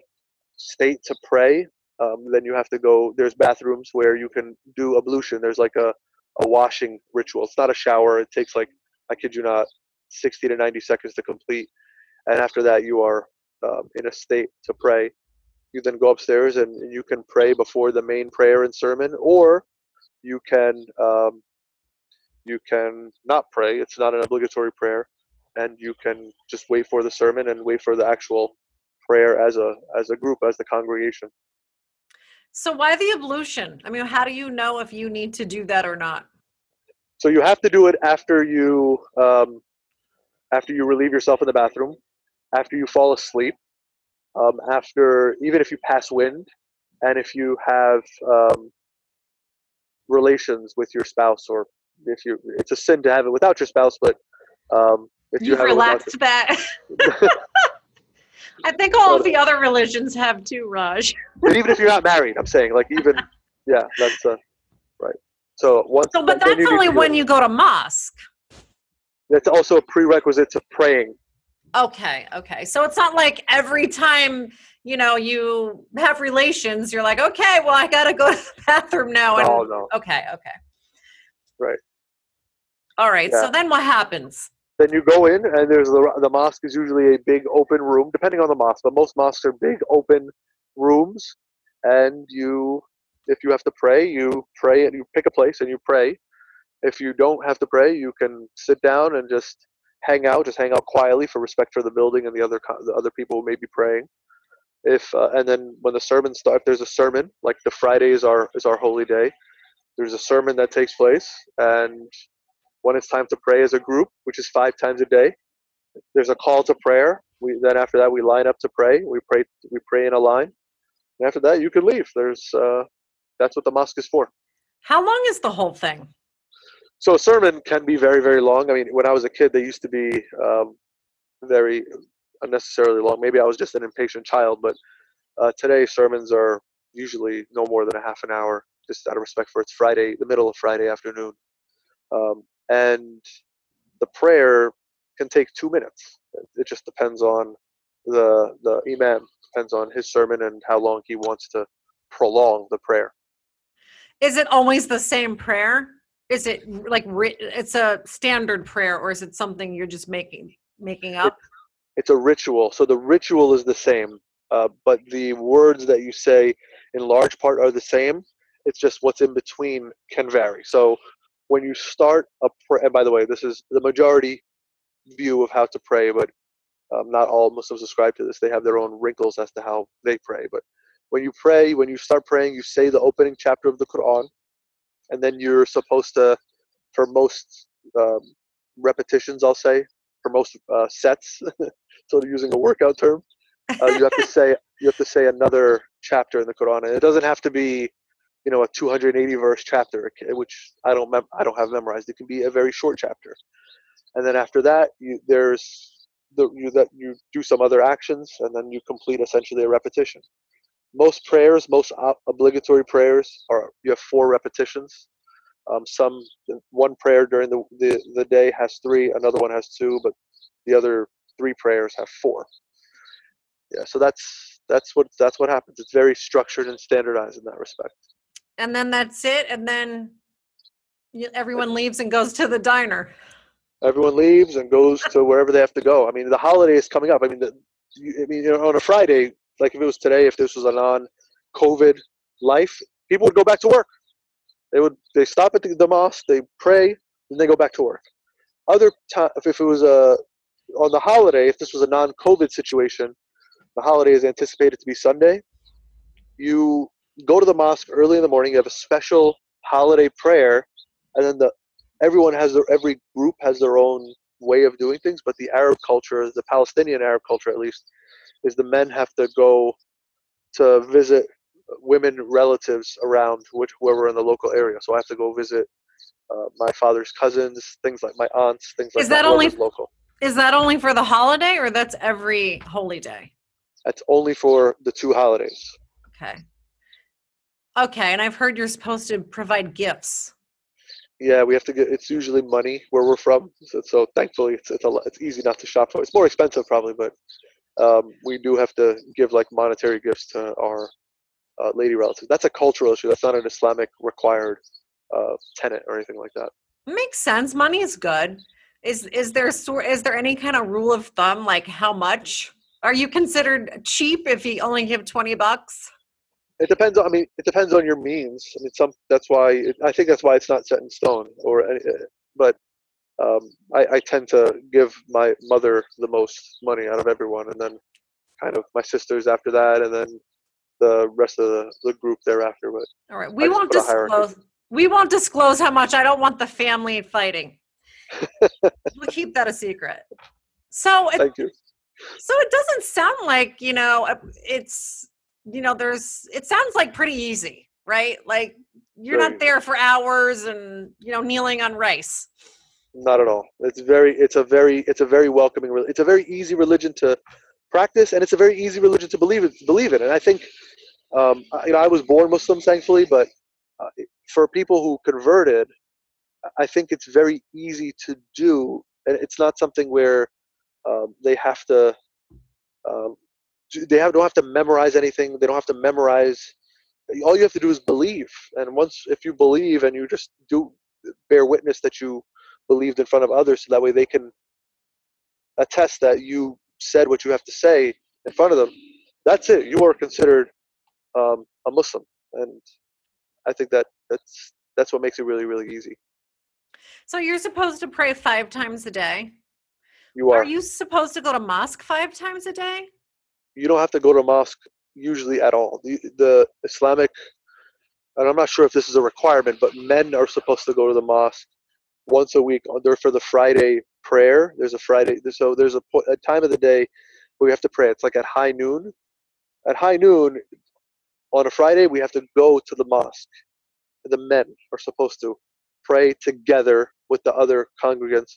state to pray, um, then you have to go. There's bathrooms where you can do ablution. There's like a a washing ritual. It's not a shower. It takes like I kid you not, 60 to 90 seconds to complete, and after that you are um, in a state to pray you then go upstairs and you can pray before the main prayer and sermon or you can um, you can not pray it's not an obligatory prayer and you can just wait for the sermon and wait for the actual prayer as a as a group as the congregation So why the ablution? I mean, how do you know if you need to do that or not? so you have to do it after you um, after you relieve yourself in the bathroom after you fall asleep um, after even if you pass wind and if you have um, relations with your spouse or if you it's a sin to have it without your spouse but um, if you You've have it without relaxed that. I think all of the other religions have too, Raj. but even if you're not married i'm saying like even yeah that's uh, right so once So, but that's only when you go to mosque. that's also a prerequisite to praying Okay, okay. So it's not like every time you know you have relations, you're like, okay, well, I gotta go to the bathroom now. And no no okay, okay, Right. All right. So then what happens? then you go in and there's the the mosque is usually a big open room depending on the mosque but most mosques are big open rooms and you if you have to pray you pray and you pick a place and you pray if you don't have to pray you can sit down and just hang out just hang out quietly for respect for the building and the other the other people who may be praying if uh, and then when the sermon starts there's a sermon like the friday is our is our holy day there's a sermon that takes place and when it's time to pray as a group, which is five times a day. There's a call to prayer. We then after that we line up to pray. We pray we pray in a line. And after that you can leave. There's uh, that's what the mosque is for. How long is the whole thing? So a sermon can be very very long. I mean, when I was a kid, they used to be um, very unnecessarily long. Maybe I was just an impatient child, but uh, today sermons are usually no more than a half an hour, just out of respect for it's Friday, the middle of Friday afternoon. Um, and the prayer can take two minutes. It just depends on the the imam, depends on his sermon and how long he wants to prolong the prayer. Is it always the same prayer? Is it like it's a standard prayer, or is it something you're just making making up? It's a ritual, so the ritual is the same, uh, but the words that you say in large part are the same. It's just what's in between can vary. So when you start a prayer, and by the way, this is the majority view of how to pray, but um, not all Muslims subscribe to this. They have their own wrinkles as to how they pray. But when you pray, when you start praying, you say the opening chapter of the Quran, and then you're supposed to for most um, repetitions, I'll say for most uh, sets. so using a workout term, uh, you have to say you have to say another chapter in the Quran, and it doesn't have to be, you know, a 280 verse chapter, which I don't mem- I don't have memorized. It can be a very short chapter, and then after that, you, there's the, you that you do some other actions, and then you complete essentially a repetition. Most prayers, most obligatory prayers, are you have four repetitions. Um, some one prayer during the, the the day has three, another one has two, but the other three prayers have four. Yeah, so that's that's what that's what happens. It's very structured and standardized in that respect. And then that's it, and then everyone leaves and goes to the diner. Everyone leaves and goes to wherever they have to go. I mean, the holiday is coming up. I mean, the, I mean, you know, on a Friday, like if it was today, if this was a non-COVID life, people would go back to work. They would they stop at the, the mosque, they pray, and they go back to work. Other time, if it was a on the holiday, if this was a non-COVID situation, the holiday is anticipated to be Sunday. You go to the mosque early in the morning. You have a special holiday prayer, and then the everyone has their every group has their own way of doing things. But the Arab culture, the Palestinian Arab culture at least, is the men have to go to visit women relatives around which whoever in the local area. So I have to go visit uh, my father's cousins, things like my aunts, things like is that. that only local? Is that only for the holiday, or that's every holy day? That's only for the two holidays. Okay. Okay, and I've heard you're supposed to provide gifts. Yeah, we have to get. It's usually money where we're from, so, so thankfully it's it's, a, it's easy not to shop for. It's more expensive probably, but um, we do have to give like monetary gifts to our uh, lady relatives. That's a cultural issue. That's not an Islamic required uh, tenant or anything like that. Makes sense. Money is good. Is is there is there any kind of rule of thumb like how much are you considered cheap if you only give 20 bucks? It depends. On, I mean, it depends on your means. I mean, some. That's why it, I think that's why it's not set in stone. Or, any, but um, I, I tend to give my mother the most money out of everyone, and then kind of my sisters after that, and then the rest of the, the group thereafter. But all right, we won't disclose. We won't disclose how much. I don't want the family fighting. we'll keep that a secret. So it, thank you. So it doesn't sound like, you know, uh, it's, you know, there's, it sounds like pretty easy, right? Like you're very, not there for hours and, you know, kneeling on rice. Not at all. It's very, it's a very, it's a very welcoming, it's a very easy religion to practice and it's a very easy religion to believe it, believe in. And I think, um, you know, I was born Muslim, thankfully, but uh, for people who converted, I think it's very easy to do. And it's not something where um, they have to um, they have don't have to memorize anything. They don't have to memorize. All you have to do is believe, and once if you believe and you just do bear witness that you believed in front of others, so that way they can attest that you said what you have to say in front of them. That's it. You are considered um, a Muslim, and I think that that's that's what makes it really really easy. So you're supposed to pray five times a day. You are. Are you supposed to go to mosque five times a day? You don't have to go to mosque usually at all. The, the Islamic, and I'm not sure if this is a requirement, but men are supposed to go to the mosque once a week. There for the Friday prayer. There's a Friday, so there's a, a time of the day where we have to pray. It's like at high noon. At high noon on a Friday, we have to go to the mosque. The men are supposed to pray together with the other congregants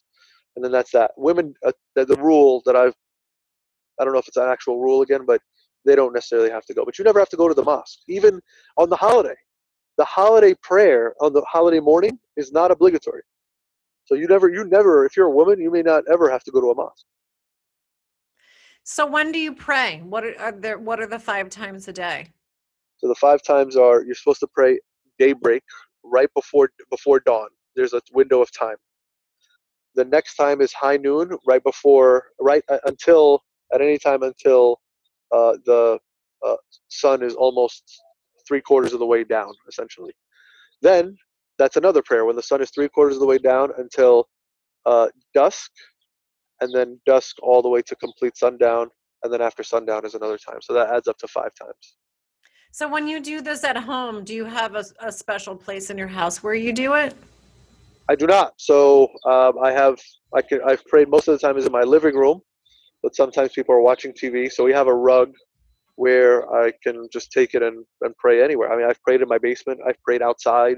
and then that's that. Women, uh, the rule that I've, I don't know if it's an actual rule again, but they don't necessarily have to go. But you never have to go to the mosque, even on the holiday. The holiday prayer on the holiday morning is not obligatory. So you never, you never, if you're a woman, you may not ever have to go to a mosque. So when do you pray? What are, are there? What are the five times a day? So the five times are you're supposed to pray daybreak, right before before dawn. There's a window of time the next time is high noon, right before, right uh, until at any time until uh, the uh, sun is almost three quarters of the way down, essentially. Then that's another prayer when the sun is three quarters of the way down until uh, dusk, and then dusk all the way to complete sundown, and then after sundown is another time. So that adds up to five times. So when you do this at home, do you have a, a special place in your house where you do it? I do not. So um, I have I can I've prayed most of the time is in my living room, but sometimes people are watching TV. So we have a rug where I can just take it and, and pray anywhere. I mean, I've prayed in my basement. I've prayed outside.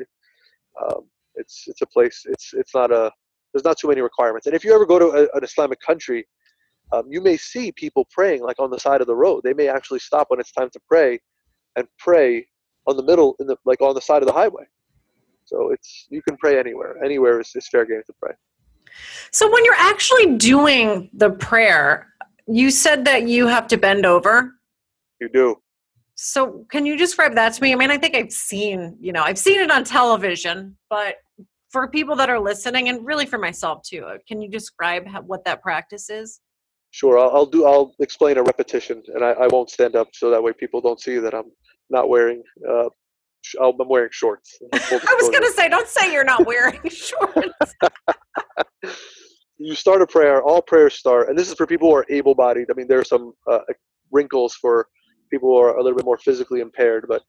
Um, it's it's a place. It's it's not a. There's not too many requirements. And if you ever go to a, an Islamic country, um, you may see people praying like on the side of the road. They may actually stop when it's time to pray, and pray on the middle in the like on the side of the highway. So it's you can pray anywhere. Anywhere is, is fair game to pray. So when you're actually doing the prayer, you said that you have to bend over. You do. So can you describe that to me? I mean, I think I've seen, you know, I've seen it on television, but for people that are listening and really for myself too, uh, can you describe how, what that practice is? Sure, I'll, I'll, do. I'll explain a repetition, and I, I, won't stand up so that way people don't see that I'm not wearing. Uh, I'm wearing shorts. I was gonna say, don't say you're not wearing shorts. you start a prayer. All prayers start, and this is for people who are able-bodied. I mean, there are some uh, wrinkles for people are a little bit more physically impaired, but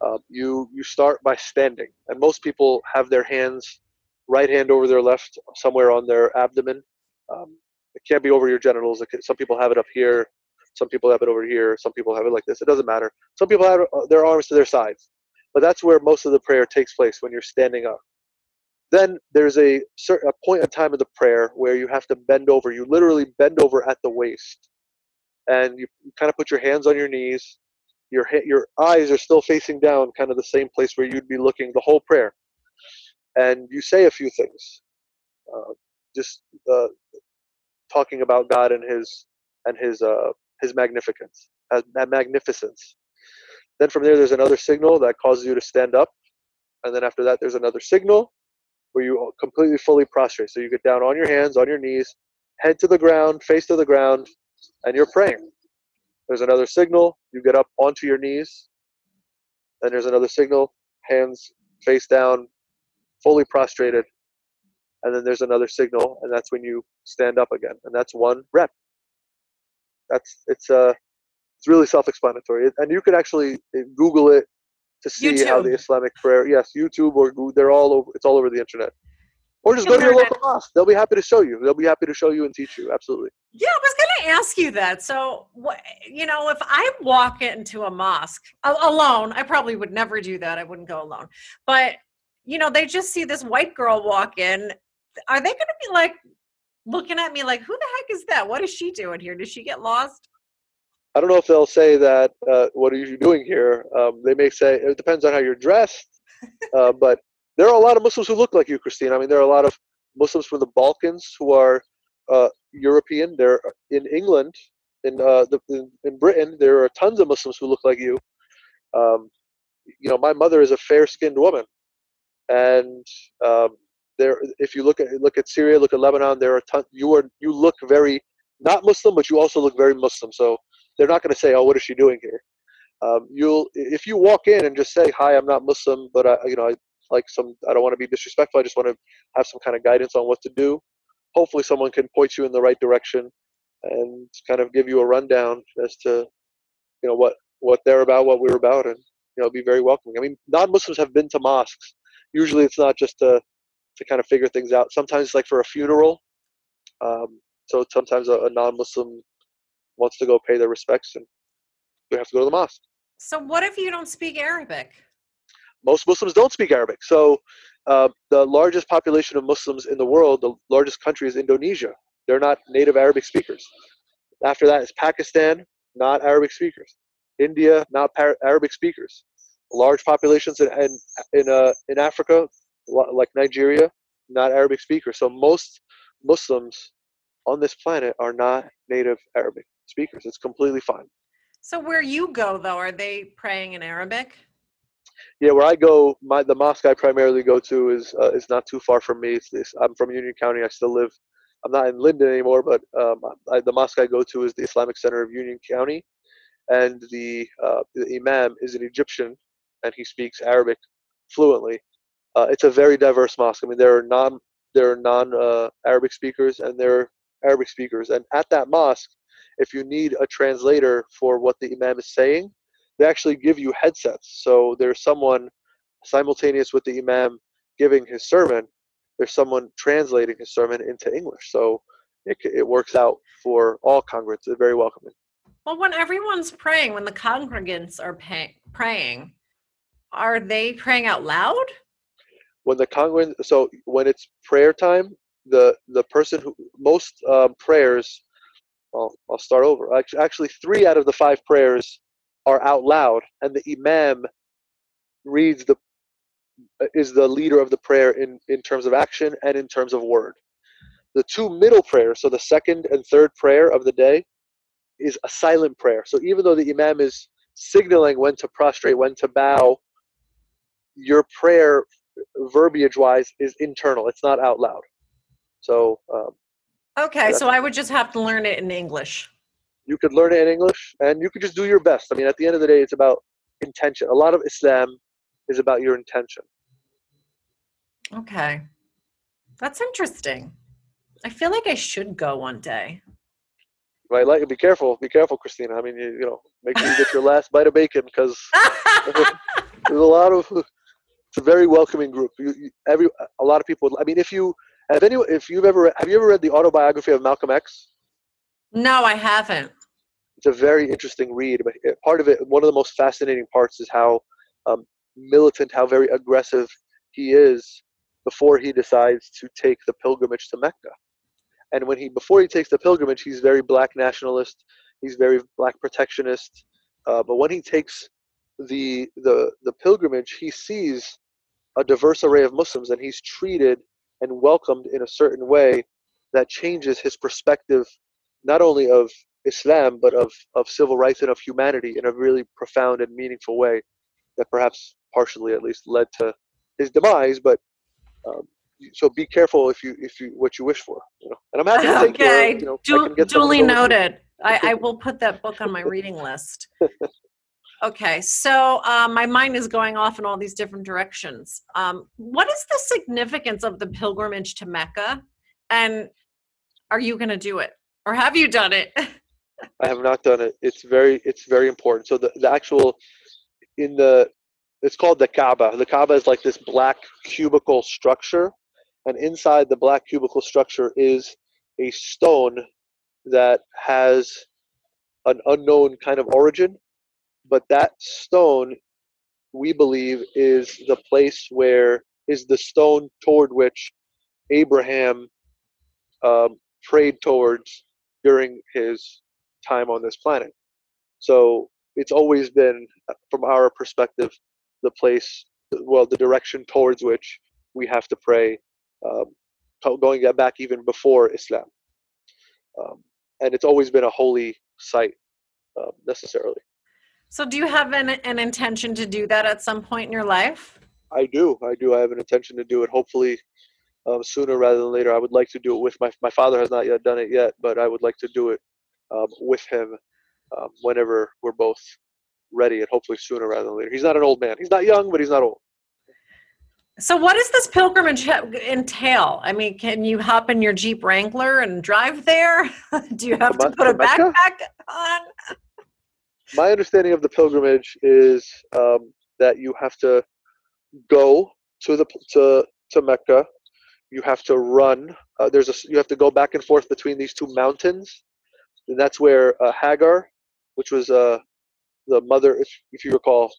uh, you you start by standing, and most people have their hands right hand over their left, somewhere on their abdomen. Um, it can't be over your genitals. Can, some people have it up here. Some people have it over here. Some people have it like this. It doesn't matter. Some people have uh, their arms to their sides. But that's where most of the prayer takes place when you're standing up. Then there's a certain a point in time of the prayer where you have to bend over. You literally bend over at the waist, and you, kind of put your hands on your knees. Your your eyes are still facing down, kind of the same place where you'd be looking the whole prayer, and you say a few things, uh, just uh, talking about God and His and His uh, His magnificence, uh, magnificence. Then from there, there's another signal that causes you to stand up. And then after that, there's another signal where you completely fully prostrate. So you get down on your hands, on your knees, head to the ground, face to the ground, and you're praying. There's another signal. You get up onto your knees. Then there's another signal, hands face down, fully prostrated. And then there's another signal, and that's when you stand up again. And that's one rep. That's it's uh it's really self-explanatory, and you can actually uh, Google it to see YouTube. how the Islamic prayer. Yes, YouTube or Google, they're all over. It's all over the internet. Or just go to your local mosque. They'll be happy to show you. They'll be happy to show you and teach you. Absolutely. Yeah, I was going to ask you that. So, you know, if I walk into a mosque alone, I probably would never do that. I wouldn't go alone. But, you know, they just see this white girl walk in. Are they going to be like looking at me like, who the heck is that? What is she doing here? Did she get lost? I don't know if they'll say that. Uh, what are you doing here? Um, they may say it depends on how you're dressed, uh, but there are a lot of Muslims who look like you, Christine. I mean, there are a lot of Muslims from the Balkans who are uh, European. They're in England, in, uh, the, in, in Britain. There are tons of Muslims who look like you. Um, you know, my mother is a fair-skinned woman, and um, there. If you look at look at Syria, look at Lebanon, there are tons. You are you look very not Muslim, but you also look very Muslim. So they're not going to say, "Oh, what is she doing here?" Um, you'll if you walk in and just say, "Hi, I'm not Muslim, but I, you know, I like some. I don't want to be disrespectful. I just want to have some kind of guidance on what to do." Hopefully, someone can point you in the right direction and kind of give you a rundown as to, you know, what what they're about, what we're about, and you know, be very welcoming. I mean, non-Muslims have been to mosques. Usually, it's not just to to kind of figure things out. Sometimes it's like for a funeral. Um, so sometimes a, a non-Muslim wants to go pay their respects, and we have to go to the mosque. So, what if you don't speak Arabic? Most Muslims don't speak Arabic. So, uh, the largest population of Muslims in the world, the largest country is Indonesia. They're not native Arabic speakers. After that is Pakistan, not Arabic speakers. India, not par- Arabic speakers. Large populations in in in, uh, in Africa, like Nigeria, not Arabic speakers. So most Muslims on this planet are not native Arabic speakers. It's completely fine. So where you go though, are they praying in Arabic? Yeah, where I go, my the mosque I primarily go to is uh, is not too far from me. It's, it's, I'm from Union County. I still live. I'm not in Linden anymore, but um, I, the mosque I go to is the Islamic Center of Union County, and the uh, the imam is an Egyptian, and he speaks Arabic fluently. Uh, it's a very diverse mosque. I mean, there are non there are non uh, Arabic speakers, and there are Arabic speakers, and at that mosque, if you need a translator for what the imam is saying, they actually give you headsets. So there's someone simultaneous with the imam giving his sermon there's someone translating his sermon into English. So it, it works out for all congregants. It's very welcoming. Well, when everyone's praying, when the congregants are pay- praying, are they praying out loud? When the congregant, so when it's prayer time, the the person who most um, prayers, well, I'll start over. Actually, actually, three out of the five prayers are out loud, and the imam reads the is the leader of the prayer in in terms of action and in terms of word. The two middle prayers, so the second and third prayer of the day, is a silent prayer. So even though the imam is signaling when to prostrate, when to bow, your prayer, verbiage wise, is internal. It's not out loud. So. Um, okay, so I would just have to learn it in English. You could learn it in English, and you could just do your best. I mean, at the end of the day, it's about intention. A lot of Islam is about your intention. Okay. That's interesting. I feel like I should go one day. Right, like be careful, be careful, Christina. I mean, you, you know, make sure you get your last bite of bacon because there's a lot of. It's a very welcoming group. You, you, every a lot of people. I mean, if you have any, if you've ever have you ever read the autobiography of Malcolm X? No, I haven't. It's a very interesting read. But part of it, one of the most fascinating parts, is how um, militant, how very aggressive he is before he decides to take the pilgrimage to Mecca. And when he before he takes the pilgrimage, he's very black nationalist. He's very black protectionist. Uh, but when he takes the the the pilgrimage, he sees a diverse array of Muslims, and he's treated and welcomed in a certain way that changes his perspective, not only of Islam but of of civil rights and of humanity in a really profound and meaningful way, that perhaps partially at least led to his demise. But um, so be careful if you if you what you wish for you know? And i'm happy to take okay. your, you know, du- duly noted. I, I will put that book on my reading list. Okay so um, my mind is going off in all these different directions. Um, what is the significance of the pilgrimage to mecca? And are you going to do it or have you done it? I have not done it. It's very it's very important. So the, the actual in the it's called the Kaaba. The Kaaba is like this black cubicle structure. And inside the black cubicle structure is a stone that has an unknown kind of origin. But that stone we believe is the place where is the stone toward which abraham um, prayed towards during his time on this planet so it's always been from our perspective the place well the direction towards which we have to pray um, going back even before Islam. Um, and it's always been a holy site uh, necessarily. So, do you have an, an intention to do that at some point in your life? I do. I do. I have an intention to do it. Hopefully, um, sooner rather than later. I would like to do it with my my father has not yet done it yet, but I would like to do it um, with him um, whenever we're both ready, and hopefully sooner rather than later. He's not an old man. He's not young, but he's not old. So, what does this pilgrimage entail? I mean, can you hop in your Jeep Wrangler and drive there? Do you have to put a backpack on? My understanding of the pilgrimage is um, that you have to go to the to to Mecca. You have to run. Uh, there's a you have to go back and forth between these two mountains, and that's where uh, Hagar, which was uh, the mother, if, if you recall,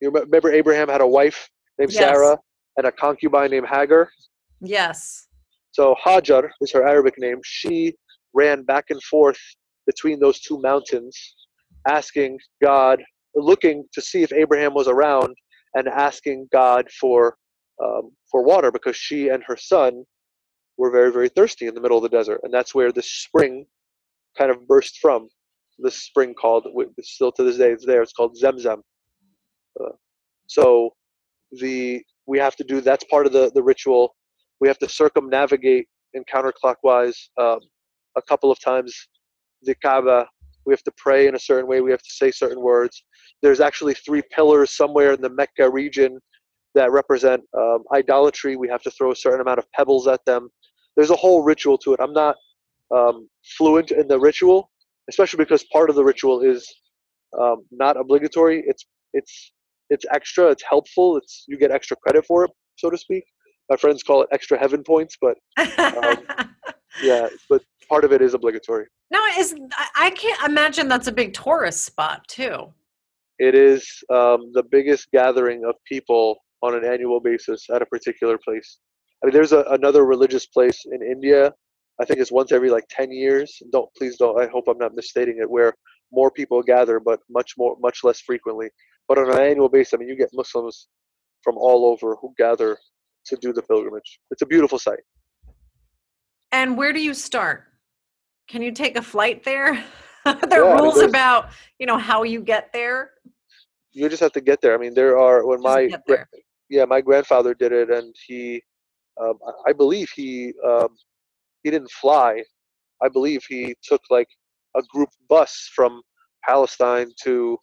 you remember Abraham had a wife named yes. Sarah and a concubine named Hagar. Yes. So Hajar is her Arabic name. She ran back and forth between those two mountains, asking God, looking to see if Abraham was around, and asking God for um, for water because she and her son were very very thirsty in the middle of the desert, and that's where the spring kind of burst from. This spring called, still to this day, it's there. It's called Zemzem. Uh, so the we have to do that's part of the the ritual we have to circumnavigate in counterclockwise um, a couple of times the kaaba we have to pray in a certain way we have to say certain words there's actually three pillars somewhere in the mecca region that represent um, idolatry we have to throw a certain amount of pebbles at them. There's a whole ritual to it. I'm not um, fluent in the ritual especially because part of the ritual is um, not obligatory. It's it's it's extra. It's helpful. It's you get extra credit for it so to speak. My friends call it extra heaven points, but um, yeah, but part of it is obligatory. No, is I can't imagine that's a big tourist spot too. It is um, the biggest gathering of people on an annual basis at a particular place. I mean, there's a, another religious place in India. I think it's once every like ten years. Don't please don't. I hope I'm not misstating it. Where more people gather, but much more, much less frequently. But on an annual basis, I mean, you get Muslims from all over who gather to do the pilgrimage. It's a beautiful sight. And where do you start? Can you take a flight there? Are there yeah, rules I mean, about you know how you get there? You just have to get there. I mean, there are when just my yeah my grandfather did it, and he, um, I believe he um, he didn't fly. I believe he took like a group bus from Palestine to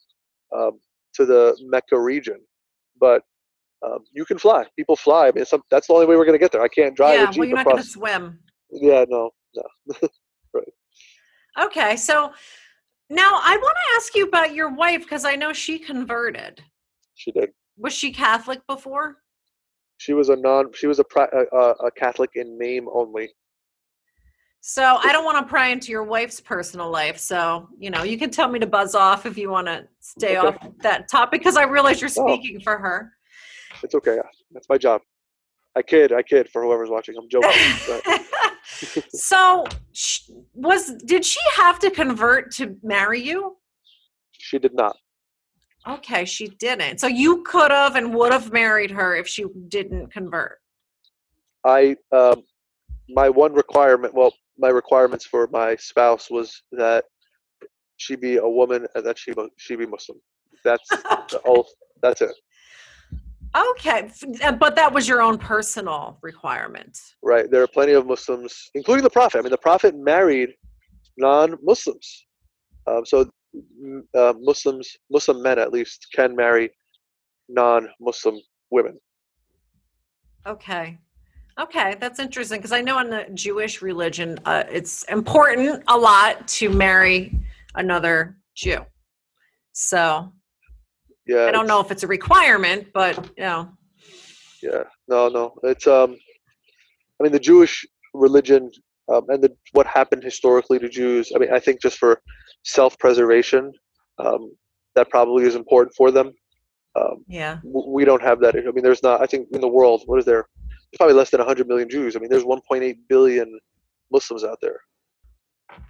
um, to the Mecca region, but um, you can fly. People fly. I mean, some, that's the only way we're going to get there. I can't drive. Yeah, well, you're not going to swim. Yeah, no, no. right. Okay, so now I want to ask you about your wife because I know she converted. She did. Was she Catholic before? She was a non. She was a, a, a Catholic in name only. So I don't want to pry into your wife's personal life. So, you know, you can tell me to buzz off if you want to stay okay. off that topic because I realize you're oh. speaking oh. for her. It's okay. That's my job. I kid. I kid for whoever's watching. I'm joking. so was did she have to convert to marry you? She did not. Okay, she didn't. So you could have and would have married her if she didn't convert. I um my one requirement, well, my requirements for my spouse was that she be a woman and that she she be Muslim. That's all. That's it. Okay, uh, but that was your own personal requirement. Right. There are plenty of Muslims, including the Prophet. I mean, the Prophet married non-Muslims, um, so uh, Muslims, Muslim men at least, can marry non-Muslim women. Okay. Okay, that's interesting because I know in the Jewish religion, uh, it's important a lot to marry another Jew. So, yeah, I don't know if it's a requirement, but you know. Yeah, no, no, it's um, I mean the Jewish religion um, and the what happened historically to Jews. I mean, I think just for self-preservation, um, that probably is important for them. Um, yeah, we don't have that. I mean, there's not. I think in the world, what is there? probably less than 100 million Jews. I mean, there's 1.8 billion Muslims out there.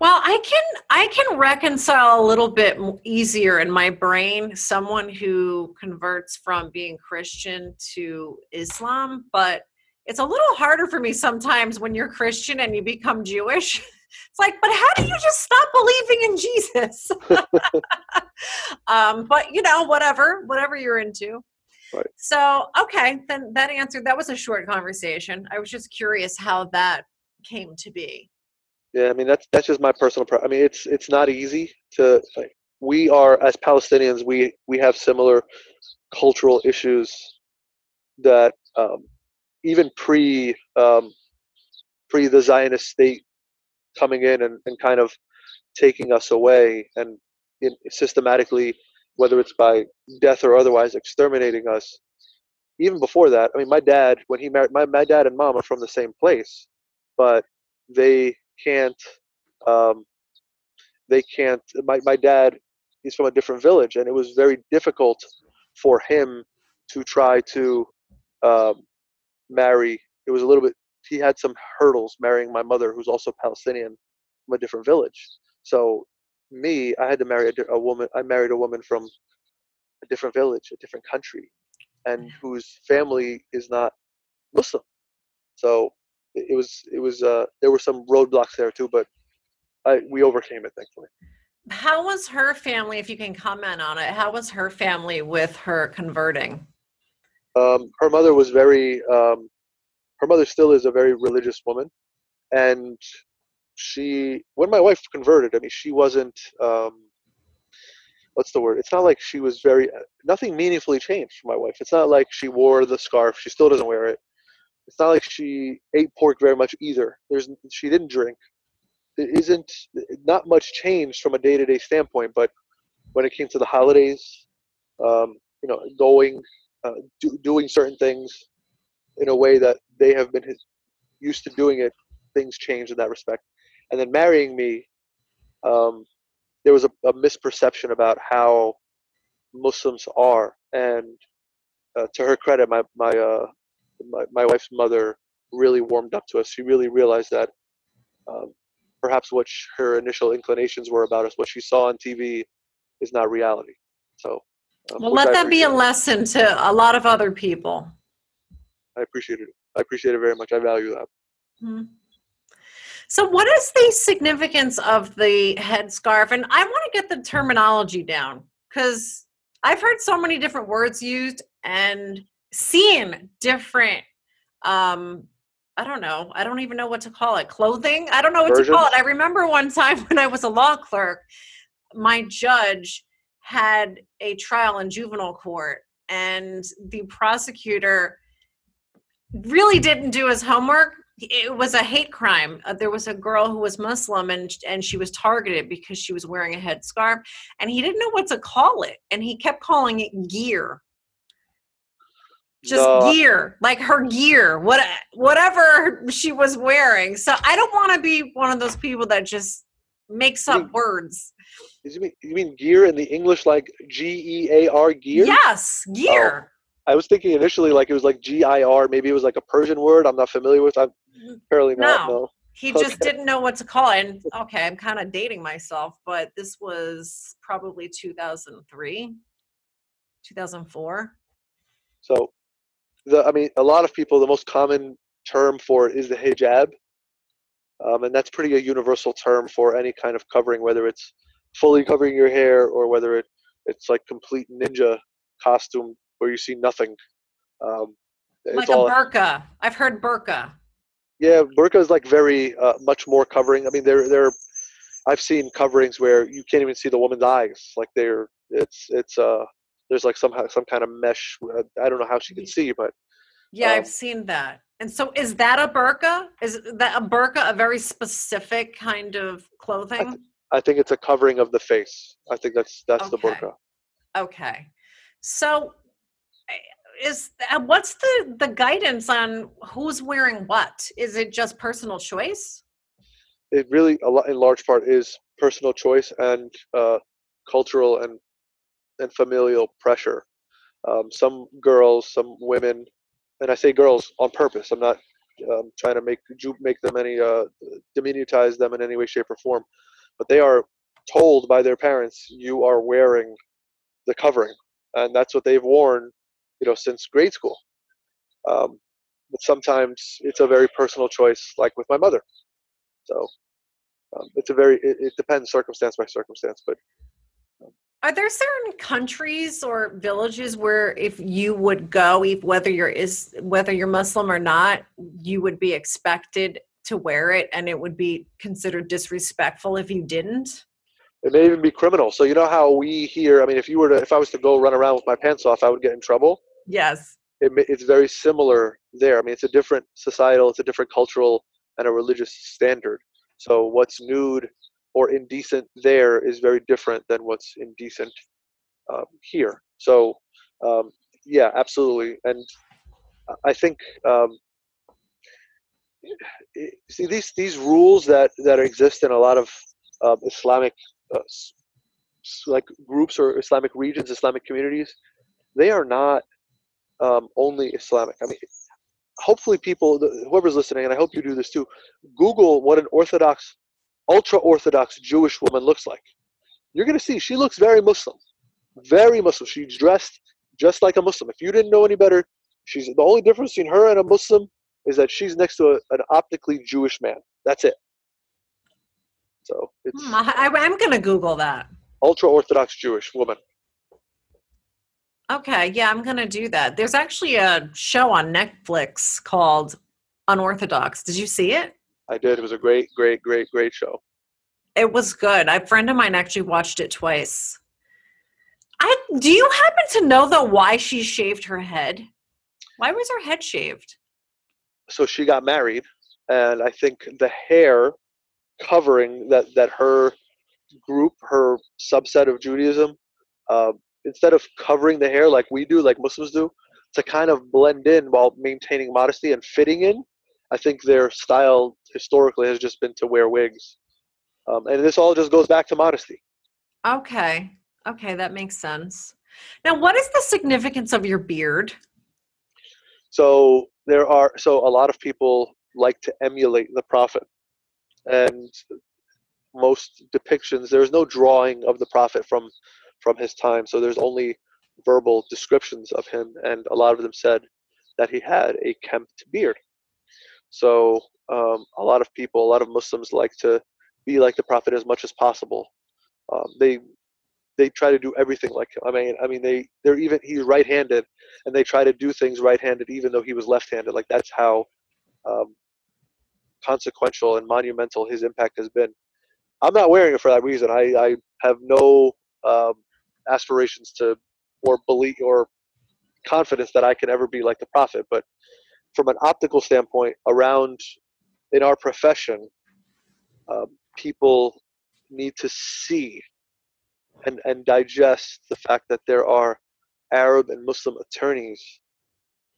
Well, I can I can reconcile a little bit easier in my brain someone who converts from being Christian to Islam, but it's a little harder for me sometimes when you're Christian and you become Jewish. It's like, but how do you just stop believing in Jesus? um, but you know, whatever, whatever you're into. Right. So, okay, then that answered that was a short conversation. I was just curious how that came to be. Yeah, I mean that's that's just my personal. Pro- I mean, it's it's not easy to. Like, we are as Palestinians, we we have similar cultural issues that um, even pre um, pre the Zionist state coming in and, and kind of taking us away and in, systematically whether it's by death or otherwise, exterminating us. Even before that, I mean, my dad, when he married, my, my dad and mom are from the same place, but they can't, um, they can't, my, my dad, he's from a different village, and it was very difficult for him to try to um, marry. It was a little bit, he had some hurdles marrying my mother, who's also Palestinian from a different village. So me, I had to marry a, a, woman. I married a woman from a different village, a different country, and whose family is not Muslim. So it, it was it was uh, there were some roadblocks there too, but I, we overcame it thankfully. How was her family, if you can comment on it? How was her family with her converting? Um, her mother was very. Um, her mother still is a very religious woman, and she when my wife converted i mean she wasn't um what's the word? It's not like she was very nothing meaningfully changed for my wife. It's not like she wore the scarf. She still doesn't wear it. It's not like she ate pork very much either. There's she didn't drink. There isn't not much changed from a day-to-day standpoint but when it came to the holidays um, you know going uh, do, doing certain things in a way that they have been his, used to doing it, things change in that respect. And then marrying me, um, there was a, a, misperception about how Muslims are, and uh, to her credit, my my, uh, my my wife's mother really warmed up to us. She really realized that um, perhaps what sh- her initial inclinations were about us, what she saw on TV, is not reality. So, um, well, let that be a lesson to a lot of other people. I appreciate it. I appreciate it very much. I value that. Hmm. So, what is the significance of the headscarf? And I want to get the terminology down because I've heard so many different words used and seen different um, I don't know. I don't even know what to call it. Clothing? I don't know what Versions? to call it. I remember one time when I was a law clerk, my judge had a trial in juvenile court, and the prosecutor really didn't do his homework. It was a hate crime. Uh, there was a girl who was Muslim, and and she was targeted because she was wearing a headscarf, and he didn't know what to call it, and he kept calling it gear just no. gear like her gear what whatever she was wearing so i don't want to be one of those people that just makes up mean, words you mean, you mean gear in the english like g-e-a-r gear yes gear oh, i was thinking initially like it was like g-i-r maybe it was like a persian word i'm not familiar with i'm apparently not no, no. he okay. just didn't know what to call it and okay i'm kind of dating myself but this was probably 2003 2004 so the I mean, a lot of people, the most common term for it is the hijab, um, and that's pretty a universal term for any kind of covering, whether it's fully covering your hair or whether it it's like complete ninja costume where you see nothing. Um, like a burqa. I've heard burqa. Yeah, burqa is like very uh, much more covering. I mean, there there, I've seen coverings where you can't even see the woman's eyes. Like they're it's it's uh there's like some some kind of mesh. Uh, I don't know how she can see, but yeah, um, I've seen that. And so, is that a burqa? Is that a burqa a very specific kind of clothing? I, th- I think it's a covering of the face. I think that's that's okay. the burqa. Okay, so is uh, what's the the guidance on who's wearing what? Is it just personal choice? It really, a lot in large part, is personal choice and uh, cultural and and familial pressure. Um, some girls, some women, and I say girls on purpose. I'm not um, trying to make make them any uh, diminutize them in any way, shape, or form, but they are told by their parents, "You are wearing the covering," and that's what they've worn, you know, since grade school. Um, but sometimes it's a very personal choice, like with my mother. So um, it's a very it, it depends circumstance by circumstance, but are there certain countries or villages where if you would go, if whether you're is whether you're Muslim or not, you would be expected to wear it and it would be considered disrespectful if you didn't? It may even be criminal. So you know how we here, I mean if you were to if I was to go run around with my pants off, I would get in trouble. Yes. It, it's very similar there. I mean it's a different societal, it's a different cultural and a religious standard. So what's nude or indecent there is very different than what's indecent um, here. So, um, yeah, absolutely. And I think um, see these these rules that that exist in a lot of uh, Islamic uh, like groups or Islamic regions, Islamic communities. They are not um, only Islamic. I mean, hopefully, people, whoever's listening, and I hope you do this too. Google what an Orthodox ultra Orthodox Jewish woman looks like. You're going to see she looks very Muslim, very Muslim. She's dressed just like a Muslim. If you didn't know any better, she's the only difference between her and a Muslim is that she's next to a, an optically Jewish man. That's it. So it's. Hmm, I, I'm going to Google that. Ultra Orthodox Jewish woman. Okay, yeah, I'm going to do that. There's actually a show on Netflix called Unorthodox. Did you see it? I did. It was a great, great, great, great show. It was good. A friend of mine actually watched it twice. I do you happen to know though why she shaved her head? Why was her head shaved? So she got married, and I think the hair covering that that her group, her subset of Judaism, uh, instead of covering the hair like we do, like Muslims do, to kind of blend in while maintaining modesty and fitting in. I think their style historically has just been to wear wigs. Um, and this all just goes back to modesty. Okay. Okay, that makes sense. Now, what is the significance of your beard? So there are so a lot of people like to emulate the prophet, and most depictions there's no drawing of the prophet from from his time. So there's only verbal descriptions of him, and a lot of them said that he had a kempt beard. So um, a lot of people, a lot of Muslims like to be like the prophet as much as possible. Um, they they try to do everything like him. I mean, I mean they they're even he's right-handed, and they try to do things right-handed even though he was left-handed. Like that's how um, consequential and monumental his impact has been. I'm not wearing it for that reason. I, I have no um, aspirations to or belief or confidence that I can ever be like the prophet. But from an optical standpoint, around in our profession, um, people need to see and, and digest the fact that there are Arab and Muslim attorneys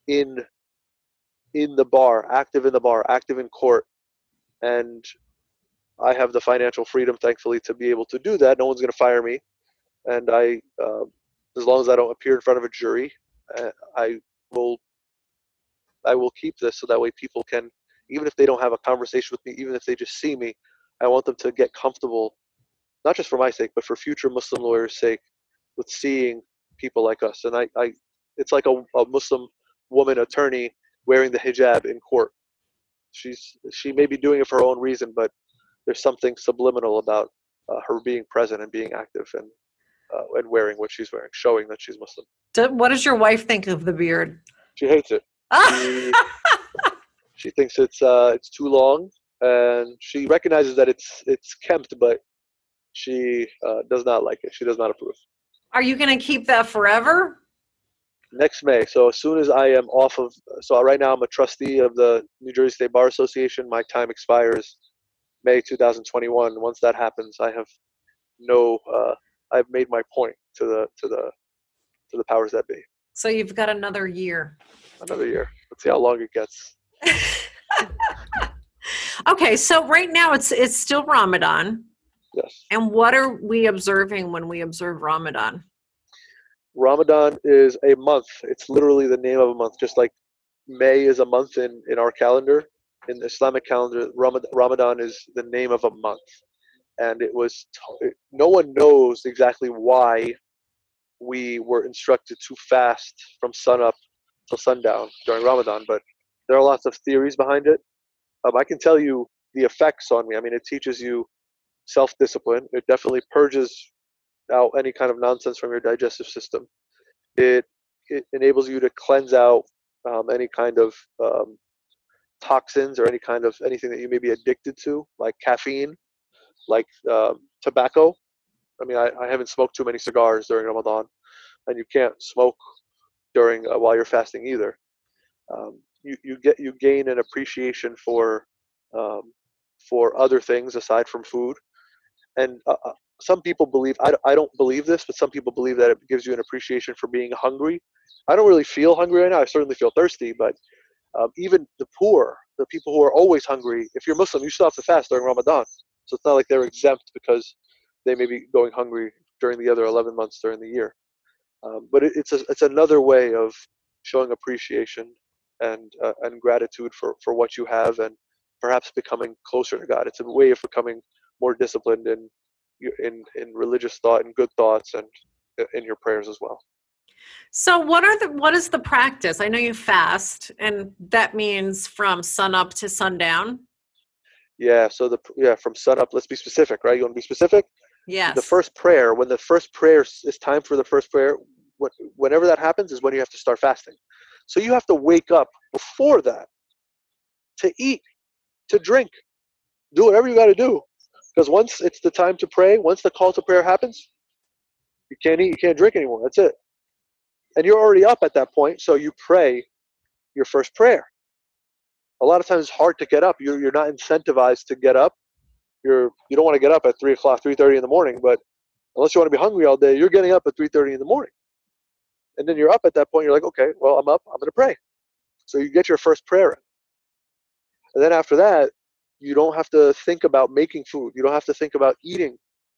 in in the bar, active in the bar, active in court, and I have the financial freedom, thankfully, to be able to do that. No one's going to fire me, and I, uh, as long as I don't appear in front of a jury, uh, I will, I will keep this so that way people can, even if they don't have a conversation with me, even if they just see me, I want them to get comfortable, not just for my sake, but for future Muslim lawyers' sake, with seeing people like us. And I, I it's like a, a Muslim woman attorney wearing the hijab in court. She's she may be doing it for her own reason, but there's something subliminal about uh, her being present and being active and uh, and wearing what she's wearing, showing that she's Muslim. What does your wife think of the beard? She hates it. She, she thinks it's uh, it's too long, and she recognizes that it's it's kempt, but she uh, does not like it. She does not approve. Are you going to keep that forever? Next May. So as soon as I am off of, so right now I'm a trustee of the New Jersey State Bar Association. My time expires May 2021. Once that happens, I have no. Uh, I've made my point to the to the to the powers that be. So you've got another year. Another year. Let's see how long it gets. okay, so right now it's it's still Ramadan. Yes. And what are we observing when we observe Ramadan? Ramadan is a month. It's literally the name of a month, just like May is a month in, in our calendar. In the Islamic calendar, Ramadan is the name of a month. And it was, no one knows exactly why we were instructed to fast from sunup till sundown during Ramadan, but there are lots of theories behind it. Um, I can tell you the effects on me. I mean, it teaches you self discipline, it definitely purges out any kind of nonsense from your digestive system. It it enables you to cleanse out um, any kind of um, toxins or any kind of anything that you may be addicted to, like caffeine, like um, tobacco. I mean, I, I haven't smoked too many cigars during Ramadan, and you can't smoke during uh, while you're fasting either. Um, you, you get you gain an appreciation for um, for other things aside from food, and uh, uh some people believe I, I don't believe this but some people believe that it gives you an appreciation for being hungry i don't really feel hungry right now i certainly feel thirsty but um, even the poor the people who are always hungry if you're muslim you still have to fast during ramadan so it's not like they're exempt because they may be going hungry during the other 11 months during the year. Um, but it, it's a, it's another way of showing appreciation and uh, and gratitude for for what you have and perhaps becoming closer to god. It's a way of becoming more disciplined in in in religious thought and good thoughts and uh, in your prayers as well. So what are the what is the practice? I know you fast and that means from sun up to sundown yeah so the yeah from sun up let's be specific right you want to be specific yes the first prayer when the first prayer is time for the first prayer whenever that happens is when you have to start fasting so you have to wake up before that to eat to drink do whatever you got to do because once it's the time to pray, once the call to prayer happens, you can't eat, you can't drink anymore. That's it. And you're already up at that point, so you pray your first prayer. A lot of times it's hard to get up. You're, you're not incentivized to get up. You're you don't want to get up at three o'clock, three thirty in the morning, but unless you want to be hungry all day, you're getting up at three thirty in the morning. And then you're up at that point. You're like, okay, well, I'm up. I'm going to pray. So you get your first prayer in. And then after that, you don't have to think about making food. You don't have to think about eating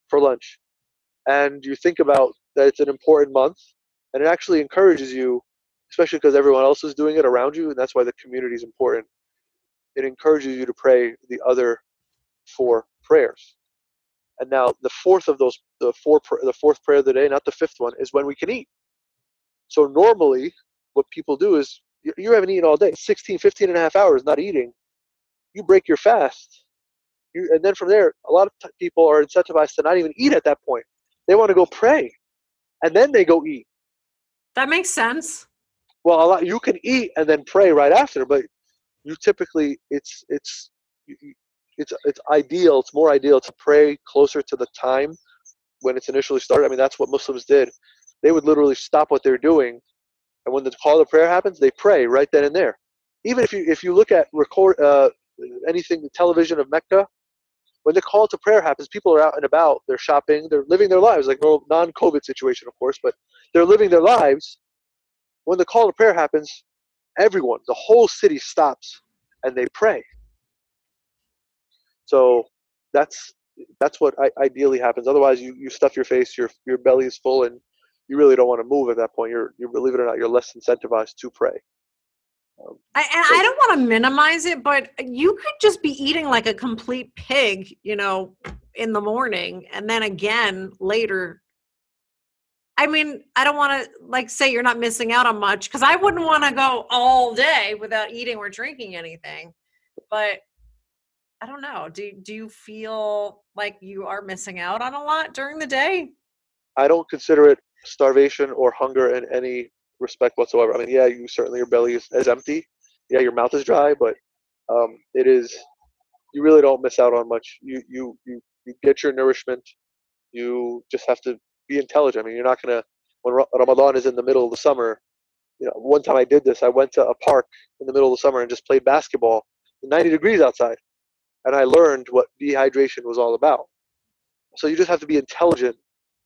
for lunch. And you think about that it's an important month. And it actually encourages you, especially because everyone else is doing it around you. And that's why the community is important. It encourages you to pray the other four prayers. And now the fourth of those, the four, the fourth prayer of the day, not the fifth one, is when we can eat. So normally, what people do is you, you haven't eaten all day, 16, 15 and a half hours not eating. You break your fast. You, and then from there, a lot of t- people are incentivized to not even eat at that point. They want to go pray, and then they go eat. That makes sense. Well, a lot you can eat and then pray right after, but you typically it's it's it's it's ideal. It's more ideal to pray closer to the time when it's initially started. I mean, that's what Muslims did. They would literally stop what they're doing and when the call to prayer happens, they pray right then and there. Even if you if you look at record uh, anything the television of Mecca, when the call to prayer happens, people are out and about, they're shopping, they're living their lives like no non-COVID situation, of course, but they're living their lives. When the call to prayer happens, everyone, the whole city stops and they pray. So that's that's what ideally happens. Otherwise, you, you stuff your face, your your belly is full, and you really don't want to move at that point. You're, you believe it or not, you're less incentivized to pray. Um, I, and so, I don't want to minimize it, but you could just be eating like a complete pig, you know, in the morning and then again later. I mean, I don't want to like say you're not missing out on much because I wouldn't want to go all day without eating or drinking anything. But I don't know. Do do you feel like you are missing out on a lot during the day? I don't consider it starvation or hunger in any respect whatsoever. I mean, yeah, you certainly your belly is, is empty. Yeah, your mouth is dry, but um, it is. You really don't miss out on much. You you you you get your nourishment. You just have to be intelligent. I mean, you're not gonna when Ramadan is in the middle of the summer. You know, one time I did this. I went to a park in the middle of the summer and just played basketball. 90 degrees outside, and I learned what dehydration was all about. So you just have to be intelligent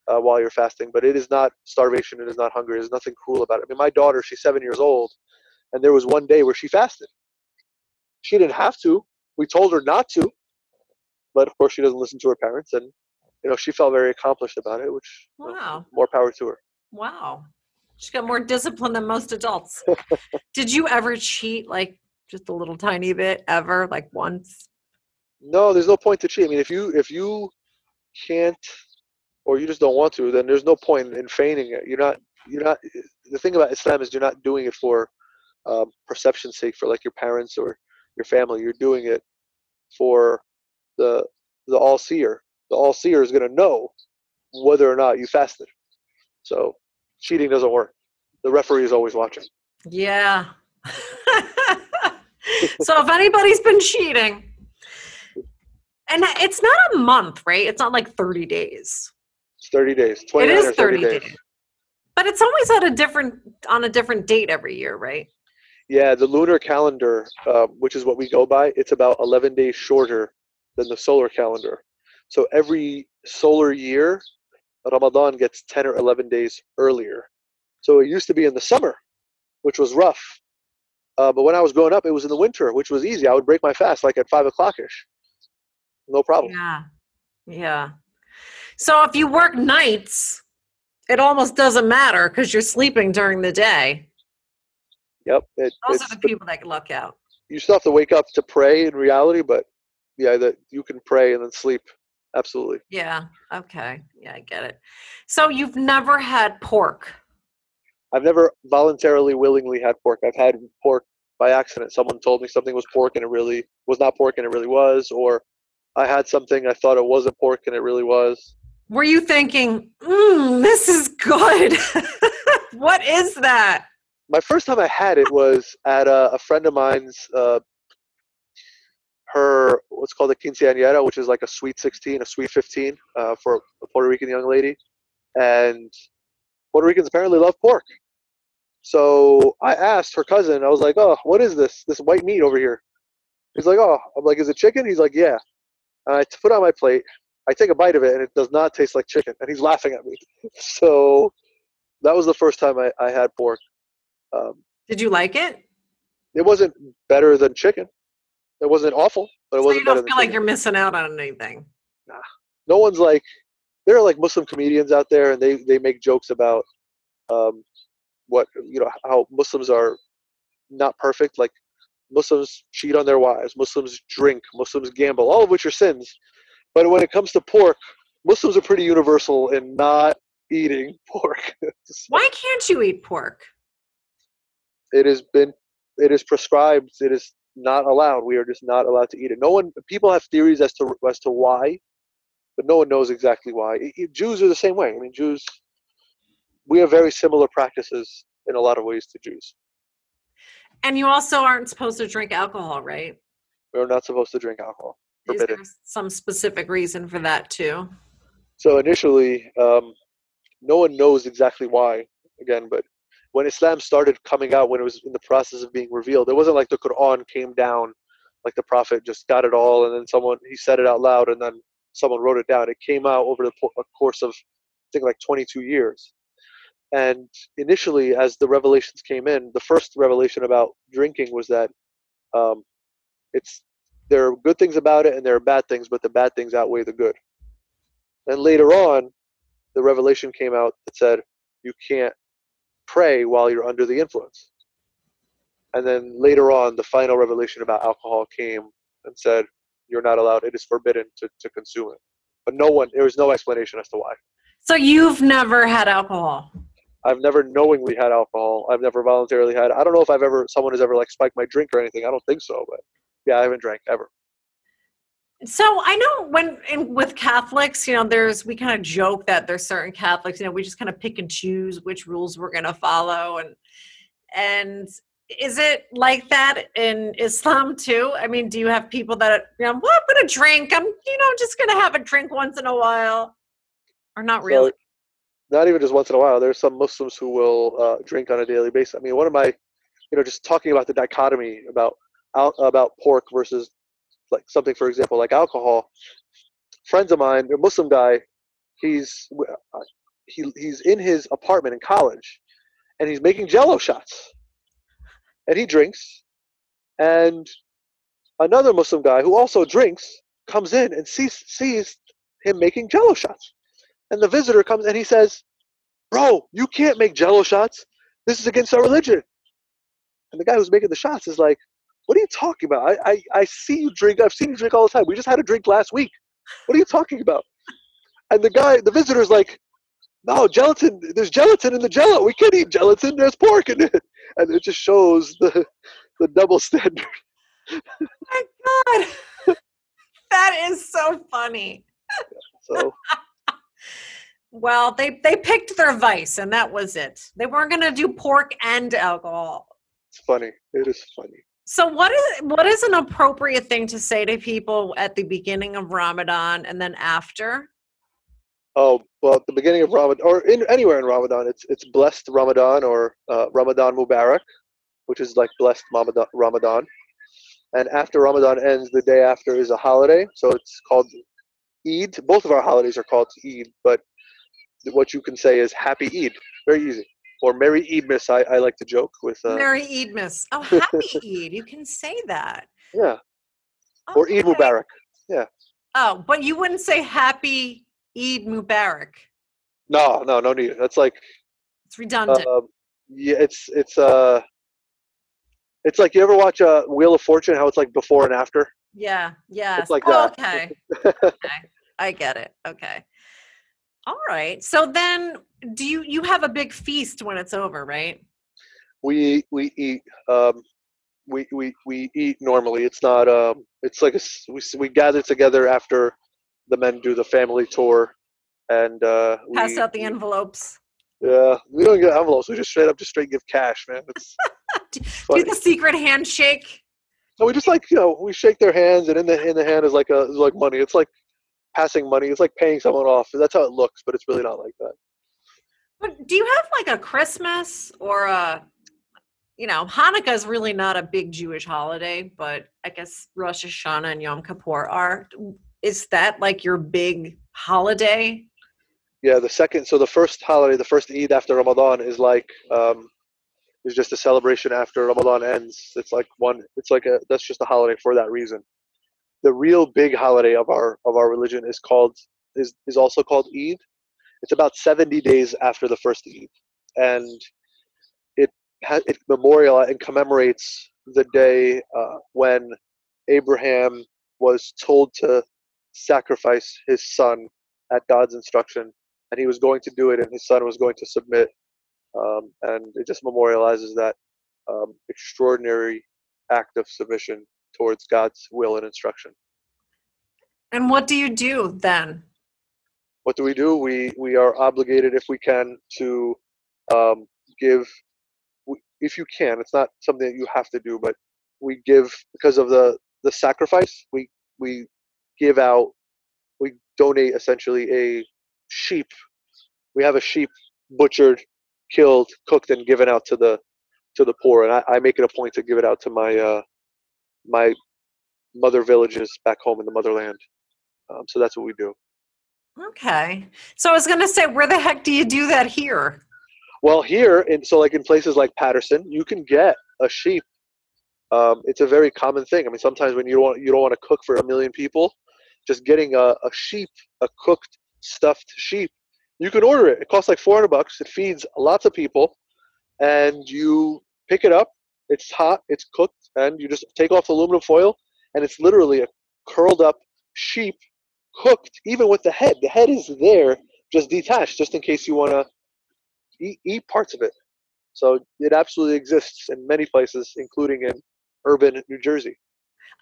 uh, while you're fasting, but it is not starvation. It is not hunger. There's nothing cruel about it. I mean, my daughter, she's seven years old, and there was one day where she fasted. She didn't have to. We told her not to, but of course she doesn't listen to her parents, and you know she felt very accomplished about it, which wow, more power to her. Wow, she's got more discipline than most adults. Did you ever cheat, like just a little tiny bit, ever, like once? No, there's no point to cheat. I mean, if you if you can't or you just don't want to, then there's no point in feigning it. You're not. You're not. The thing about Islam is you're not doing it for um, perception's sake, for like your parents or your family. You're doing it for the the all seer. The all seer is going to know whether or not you fasted. So cheating doesn't work. The referee is always watching. Yeah. so if anybody's been cheating, and it's not a month, right? It's not like 30 days. It's 30 days. It is 30, 30 days. days. But it's always at a different on a different date every year, right? Yeah, the lunar calendar, uh, which is what we go by, it's about 11 days shorter than the solar calendar. So every solar year, Ramadan gets 10 or 11 days earlier. So it used to be in the summer, which was rough. Uh, but when I was growing up, it was in the winter, which was easy. I would break my fast like at five o'clock ish. No problem. Yeah. Yeah. So if you work nights, it almost doesn't matter because you're sleeping during the day. Yep. It, Those are the people that look out. You still have to wake up to pray in reality, but yeah, that you can pray and then sleep. Absolutely. Yeah. Okay. Yeah, I get it. So you've never had pork. I've never voluntarily, willingly had pork. I've had pork by accident. Someone told me something was pork and it really was not pork and it really was, or I had something I thought it wasn't pork and it really was were you thinking, mm, this is good? what is that? My first time I had it was at a, a friend of mine's, uh, her, what's called a quinceañera, which is like a sweet 16, a sweet 15 uh, for a Puerto Rican young lady. And Puerto Ricans apparently love pork. So I asked her cousin, I was like, oh, what is this? This white meat over here. He's like, oh, I'm like, is it chicken? He's like, yeah. And I put on my plate I take a bite of it and it does not taste like chicken. And he's laughing at me. So that was the first time I, I had pork. Um, Did you like it? it wasn't better than chicken. It wasn't awful, but it So wasn't you don't feel like you're missing out on anything. Nah, no one's like there are like muslim comedians out there and they they make jokes about um what you know how muslims are not perfect. Like muslims cheat on their wives muslims drink muslims gamble all of which are sins. But when it comes to pork muslims are pretty universal in not eating pork. So Why can't you eat pork? it has been it is prescribed it is not allowed. We are just not allowed to eat it. No one people have theories as to as to why but no one knows exactly why. I- I- jews are the same way. I mean jews we have very similar practices in a lot of ways to jews. And you also aren't supposed to drink alcohol, right? we're not supposed to drink alcohol. Is forbidden. there some specific reason for that too? so initially um, no one knows exactly why again but when islam started coming out when it was in the process of being revealed it wasn't like the quran came down like the prophet just got it all and then someone he said it out loud and then someone wrote it down. It came out over the course of i think like 22 years. And initially as the revelations came in the first revelation about drinking was that um, it's there are good things about it and there are bad things but the bad things outweigh the good. And later on, the revelation came out that said you can't pray while you're under the influence. And then later on, the final revelation about alcohol came and said you're not allowed, it is forbidden to, to consume it. But no one, there was no explanation as to why. So you've never had alcohol. I've never knowingly had alcohol. I've never voluntarily had. I don't know if I've ever someone has ever like spiked my drink or anything. I don't think so, but yeah, I haven't drank ever. So I know when in, with Catholics, you know, there's we kind of joke that there's certain Catholics, you know, we just kind of pick and choose which rules we're going to follow, and and is it like that in Islam too? I mean, do you have people that you know, well, I'm going to drink, I'm you know, just going to have a drink once in a while, or not really? So, not even just once in a while. There's some Muslims who will uh, drink on a daily basis. I mean, one of my, you know, just talking about the dichotomy about about pork versus like something, for example, like alcohol. Friends of mine, a Muslim guy, he's uh, he he's in his apartment in college, and he's making Jello shots, and he drinks, and another Muslim guy who also drinks comes in and sees sees him making Jello shots. And the visitor comes and he says, Bro, you can't make jello shots. This is against our religion. And the guy who's making the shots is like, What are you talking about? I, I, I see you drink. I've seen you drink all the time. We just had a drink last week. What are you talking about? And the guy, the visitor's like, No, gelatin, there's gelatin in the jello. We can't eat gelatin. There's pork in it. And it just shows the, the double standard. Oh my God, that is so funny. So, Well, they they picked their vice, and that was it. They weren't going to do pork and alcohol. it's funny. It is funny. So what is what is an appropriate thing to say to people at the beginning of Ramadan and then after? Oh well, the beginning of Ramadan, or in anywhere in Ramadan, it's it's blessed Ramadan or uh, Ramadan Mubarak, which is like blessed Ramadan. Ramadan. And after Ramadan ends, the day after is a holiday, so it's called Eid. Both of our holidays are called Eid, but what you can say is Happy Eid. Very easy. Or Merry Eidmas. I, I like to joke with. Uh, Merry Eidmas. Oh, happy Eid. You can say that. yeah. Or Eid Okay. Mubarak. Oh, but you wouldn't say happy Eid Mubarak. No, no, no need. That's like It's redundant. Um, yeah, it's it's uh, it's like you ever watch uh, Wheel of Fortune? How it's like before and after. yeah, Yeah. It's like Oh, that. okay. okay. I get it. Okay. All right. So then do you you have a big feast when it's over, right? we we eat um, we we we eat normally. It's not um, it's like a we we gather together after the men do the family tour, and uh, Pass we, out the envelopes. Yeah, we don't get envelopes. We just straight up just straight give cash, man. It's do funny. the secret handshake. So we just like you know we shake their hands, and in the in the hand is like a is like money. It's like passing money. It's like paying someone off. That's how it looks, but it's really not like that. But do you have like a Christmas or a, you know, Hanukkah is really not a big Jewish holiday, but I guess Rosh Hashanah and Yom Kippur are. Is that like your big holiday? Yeah, the second. So the first holiday, the first Eid after Ramadan is like um, is just a celebration after Ramadan ends. It's like one. It's like a. That's just a holiday for that reason. The real big holiday of our of our religion is called is is also called Eid. It's about seventy days after the first Eid, and it ha- it memorial and commemorates the day uh, when Abraham was told to sacrifice his son at God's instruction, and he was going to do it, and his son was going to submit, um, and it just memorializes that um, extraordinary act of submission towards God's will and instruction. And what do you do then? What do we do? We we are obligated, if we can, to um, give. If you can, it's not something that you have to do, but we give because of the the sacrifice. We we give out. We donate essentially a sheep. We have a sheep butchered, killed, cooked, and given out to the to the poor. And I, I make it a point to give it out to my uh, my mother villages back home in the motherland. Um, so that's what we do. Okay. So I was going to say, where the heck do you do that here? Well, here, in so like in places like Paterson, you can get a sheep. Um, it's a very common thing. I mean, sometimes when you don't want, you don't want to cook for a million people, just getting a, a sheep, a cooked stuffed sheep, you can order it. It costs like 400 bucks. It feeds lots of people, and you pick it up. It's hot. It's cooked, and you just take off the aluminum foil, and it's literally a curled up sheep cooked, even with the head. The head is there, just detached, just in case you want to eat, eat parts of it. So it absolutely exists in many places, including in urban New Jersey.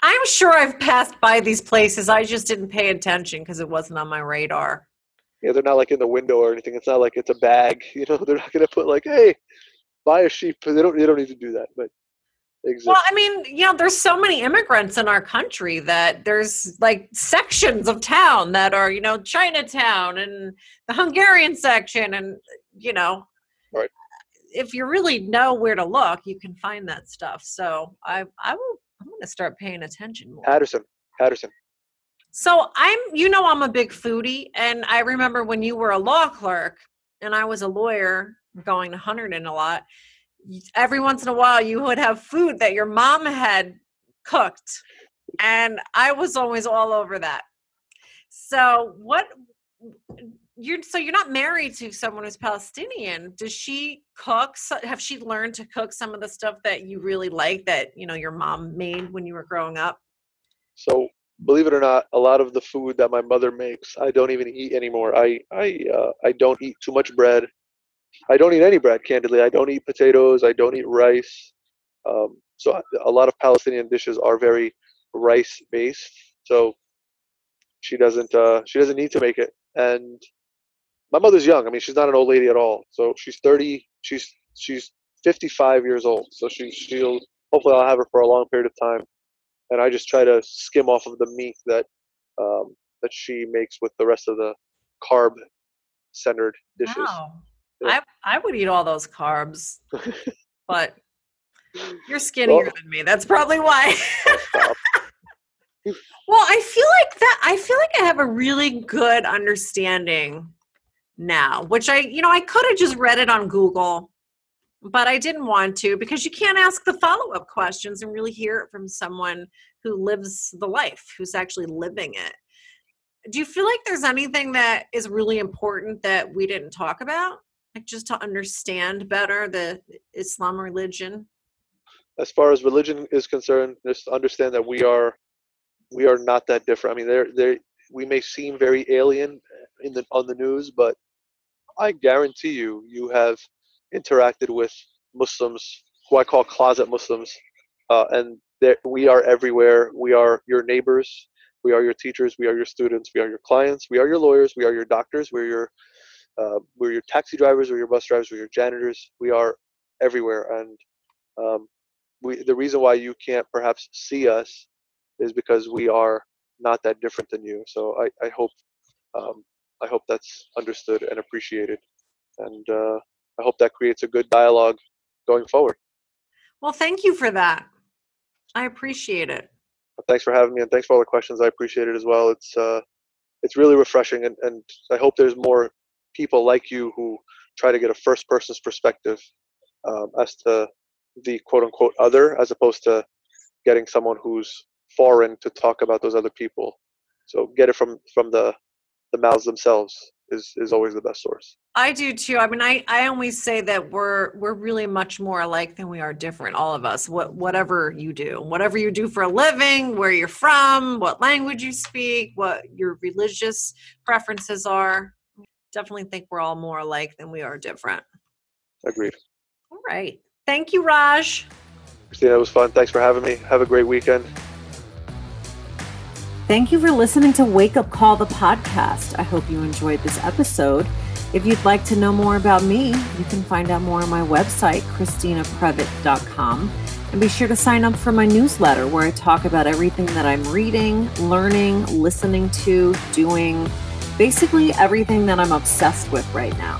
I'm sure I've passed by these places. I just didn't pay attention because it wasn't on my radar. Yeah, they're not like in the window or anything. It's not like it's a bag. You know, they're not going to put like, "Hey, buy a sheep." They don't. They don't need to do that, but Well, I mean, you know, there's so many immigrants in our country that there's like sections of town that are, you know, Chinatown and the Hungarian section, and you know, right. If you really know where to look, you can find that stuff. So I, I will. I'm going to start paying attention more. Paterson, Paterson. So I'm, you know, I'm a big foodie, and I remember when you were a law clerk and I was a lawyer going to Hunterdon a lot every once in a while you would have food that your mom had cooked and i was always all over that. So what you're so you're not married to someone who's palestinian. Does she cook have she learned to cook some of the stuff that you really like that you know your mom made when you were growing up? So believe it or not a lot of the food that my mother makes i don't even eat anymore. I i uh, i don't eat too much bread I don't eat any bread, candidly. I don't eat potatoes. I don't eat rice. Um, so a lot of Palestinian dishes are very rice based. So she doesn't uh, she doesn't need to make it. And my mother's young. I mean, she's not an old lady at all. So she's 30. She's she's 55 years old. So she she'll hopefully I'll have her for a long period of time. And I just try to skim off of the meat that um, that she makes with the rest of the carb centered dishes. Wow. I I would eat all those carbs, but you're skinnier well, than me. That's probably why. well, I feel like that. I feel like I have a really good understanding now, which I, you know, I could have just read it on Google, but I didn't want to because you can't ask the follow up questions and really hear it from someone who lives the life, who's actually living it. Do you feel like there's anything that is really important that we didn't talk about? Like just to understand better the Islam religion? As far as religion is concerned, just understand that we are we are not that different. I mean, there there we may seem very alien in the on the news, but I guarantee you, you have interacted with Muslims who I call closet Muslims, uh, and we are everywhere. We are your neighbors. We are your teachers. We are your students. We are your clients. We are your lawyers. We are your doctors. We're your uh, we're your taxi drivers, we're your bus drivers, we're your janitors. We are everywhere, and um, we the reason why you can't perhaps see us is because we are not that different than you. So I, I hope um, I hope that's understood and appreciated, and uh, I hope that creates a good dialogue going forward. Well, thank you for that. I appreciate it. Thanks for having me, and thanks for all the questions. I appreciate it as well. It's uh, it's really refreshing, and, and I hope there's more people like you who try to get a first person's perspective um, as to the quote unquote other, as opposed to getting someone who's foreign to talk about those other people. So get it from from the the mouths themselves is is always the best source. I do too. I mean, I I always say that we're we're really much more alike than we are different. All of us. What whatever you do, whatever you do for a living, where you're from, what language you speak, what your religious preferences are. Definitely think we're all more alike than we are different. Agreed. All right. Thank you, Raj. Christina, it was fun. Thanks for having me. Have a great weekend. Thank you for listening to Wake Up Call, the podcast. I hope you enjoyed this episode. If you'd like to know more about me, you can find out more on my website, ChristinaPrevite.com. And be sure to sign up for my newsletter where I talk about everything that I'm reading, learning, listening to, doing, basically everything that I'm obsessed with right now.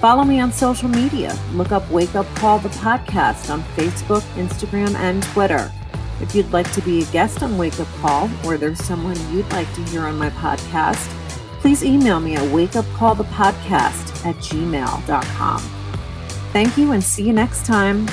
Follow me on social media. Look up Wake Up Call, the podcast on Facebook, Instagram, and Twitter. If you'd like to be a guest on Wake Up Call or there's someone you'd like to hear on my podcast, please email me at wakeupcallthepodcast at gmail.com. Thank you and see you next time.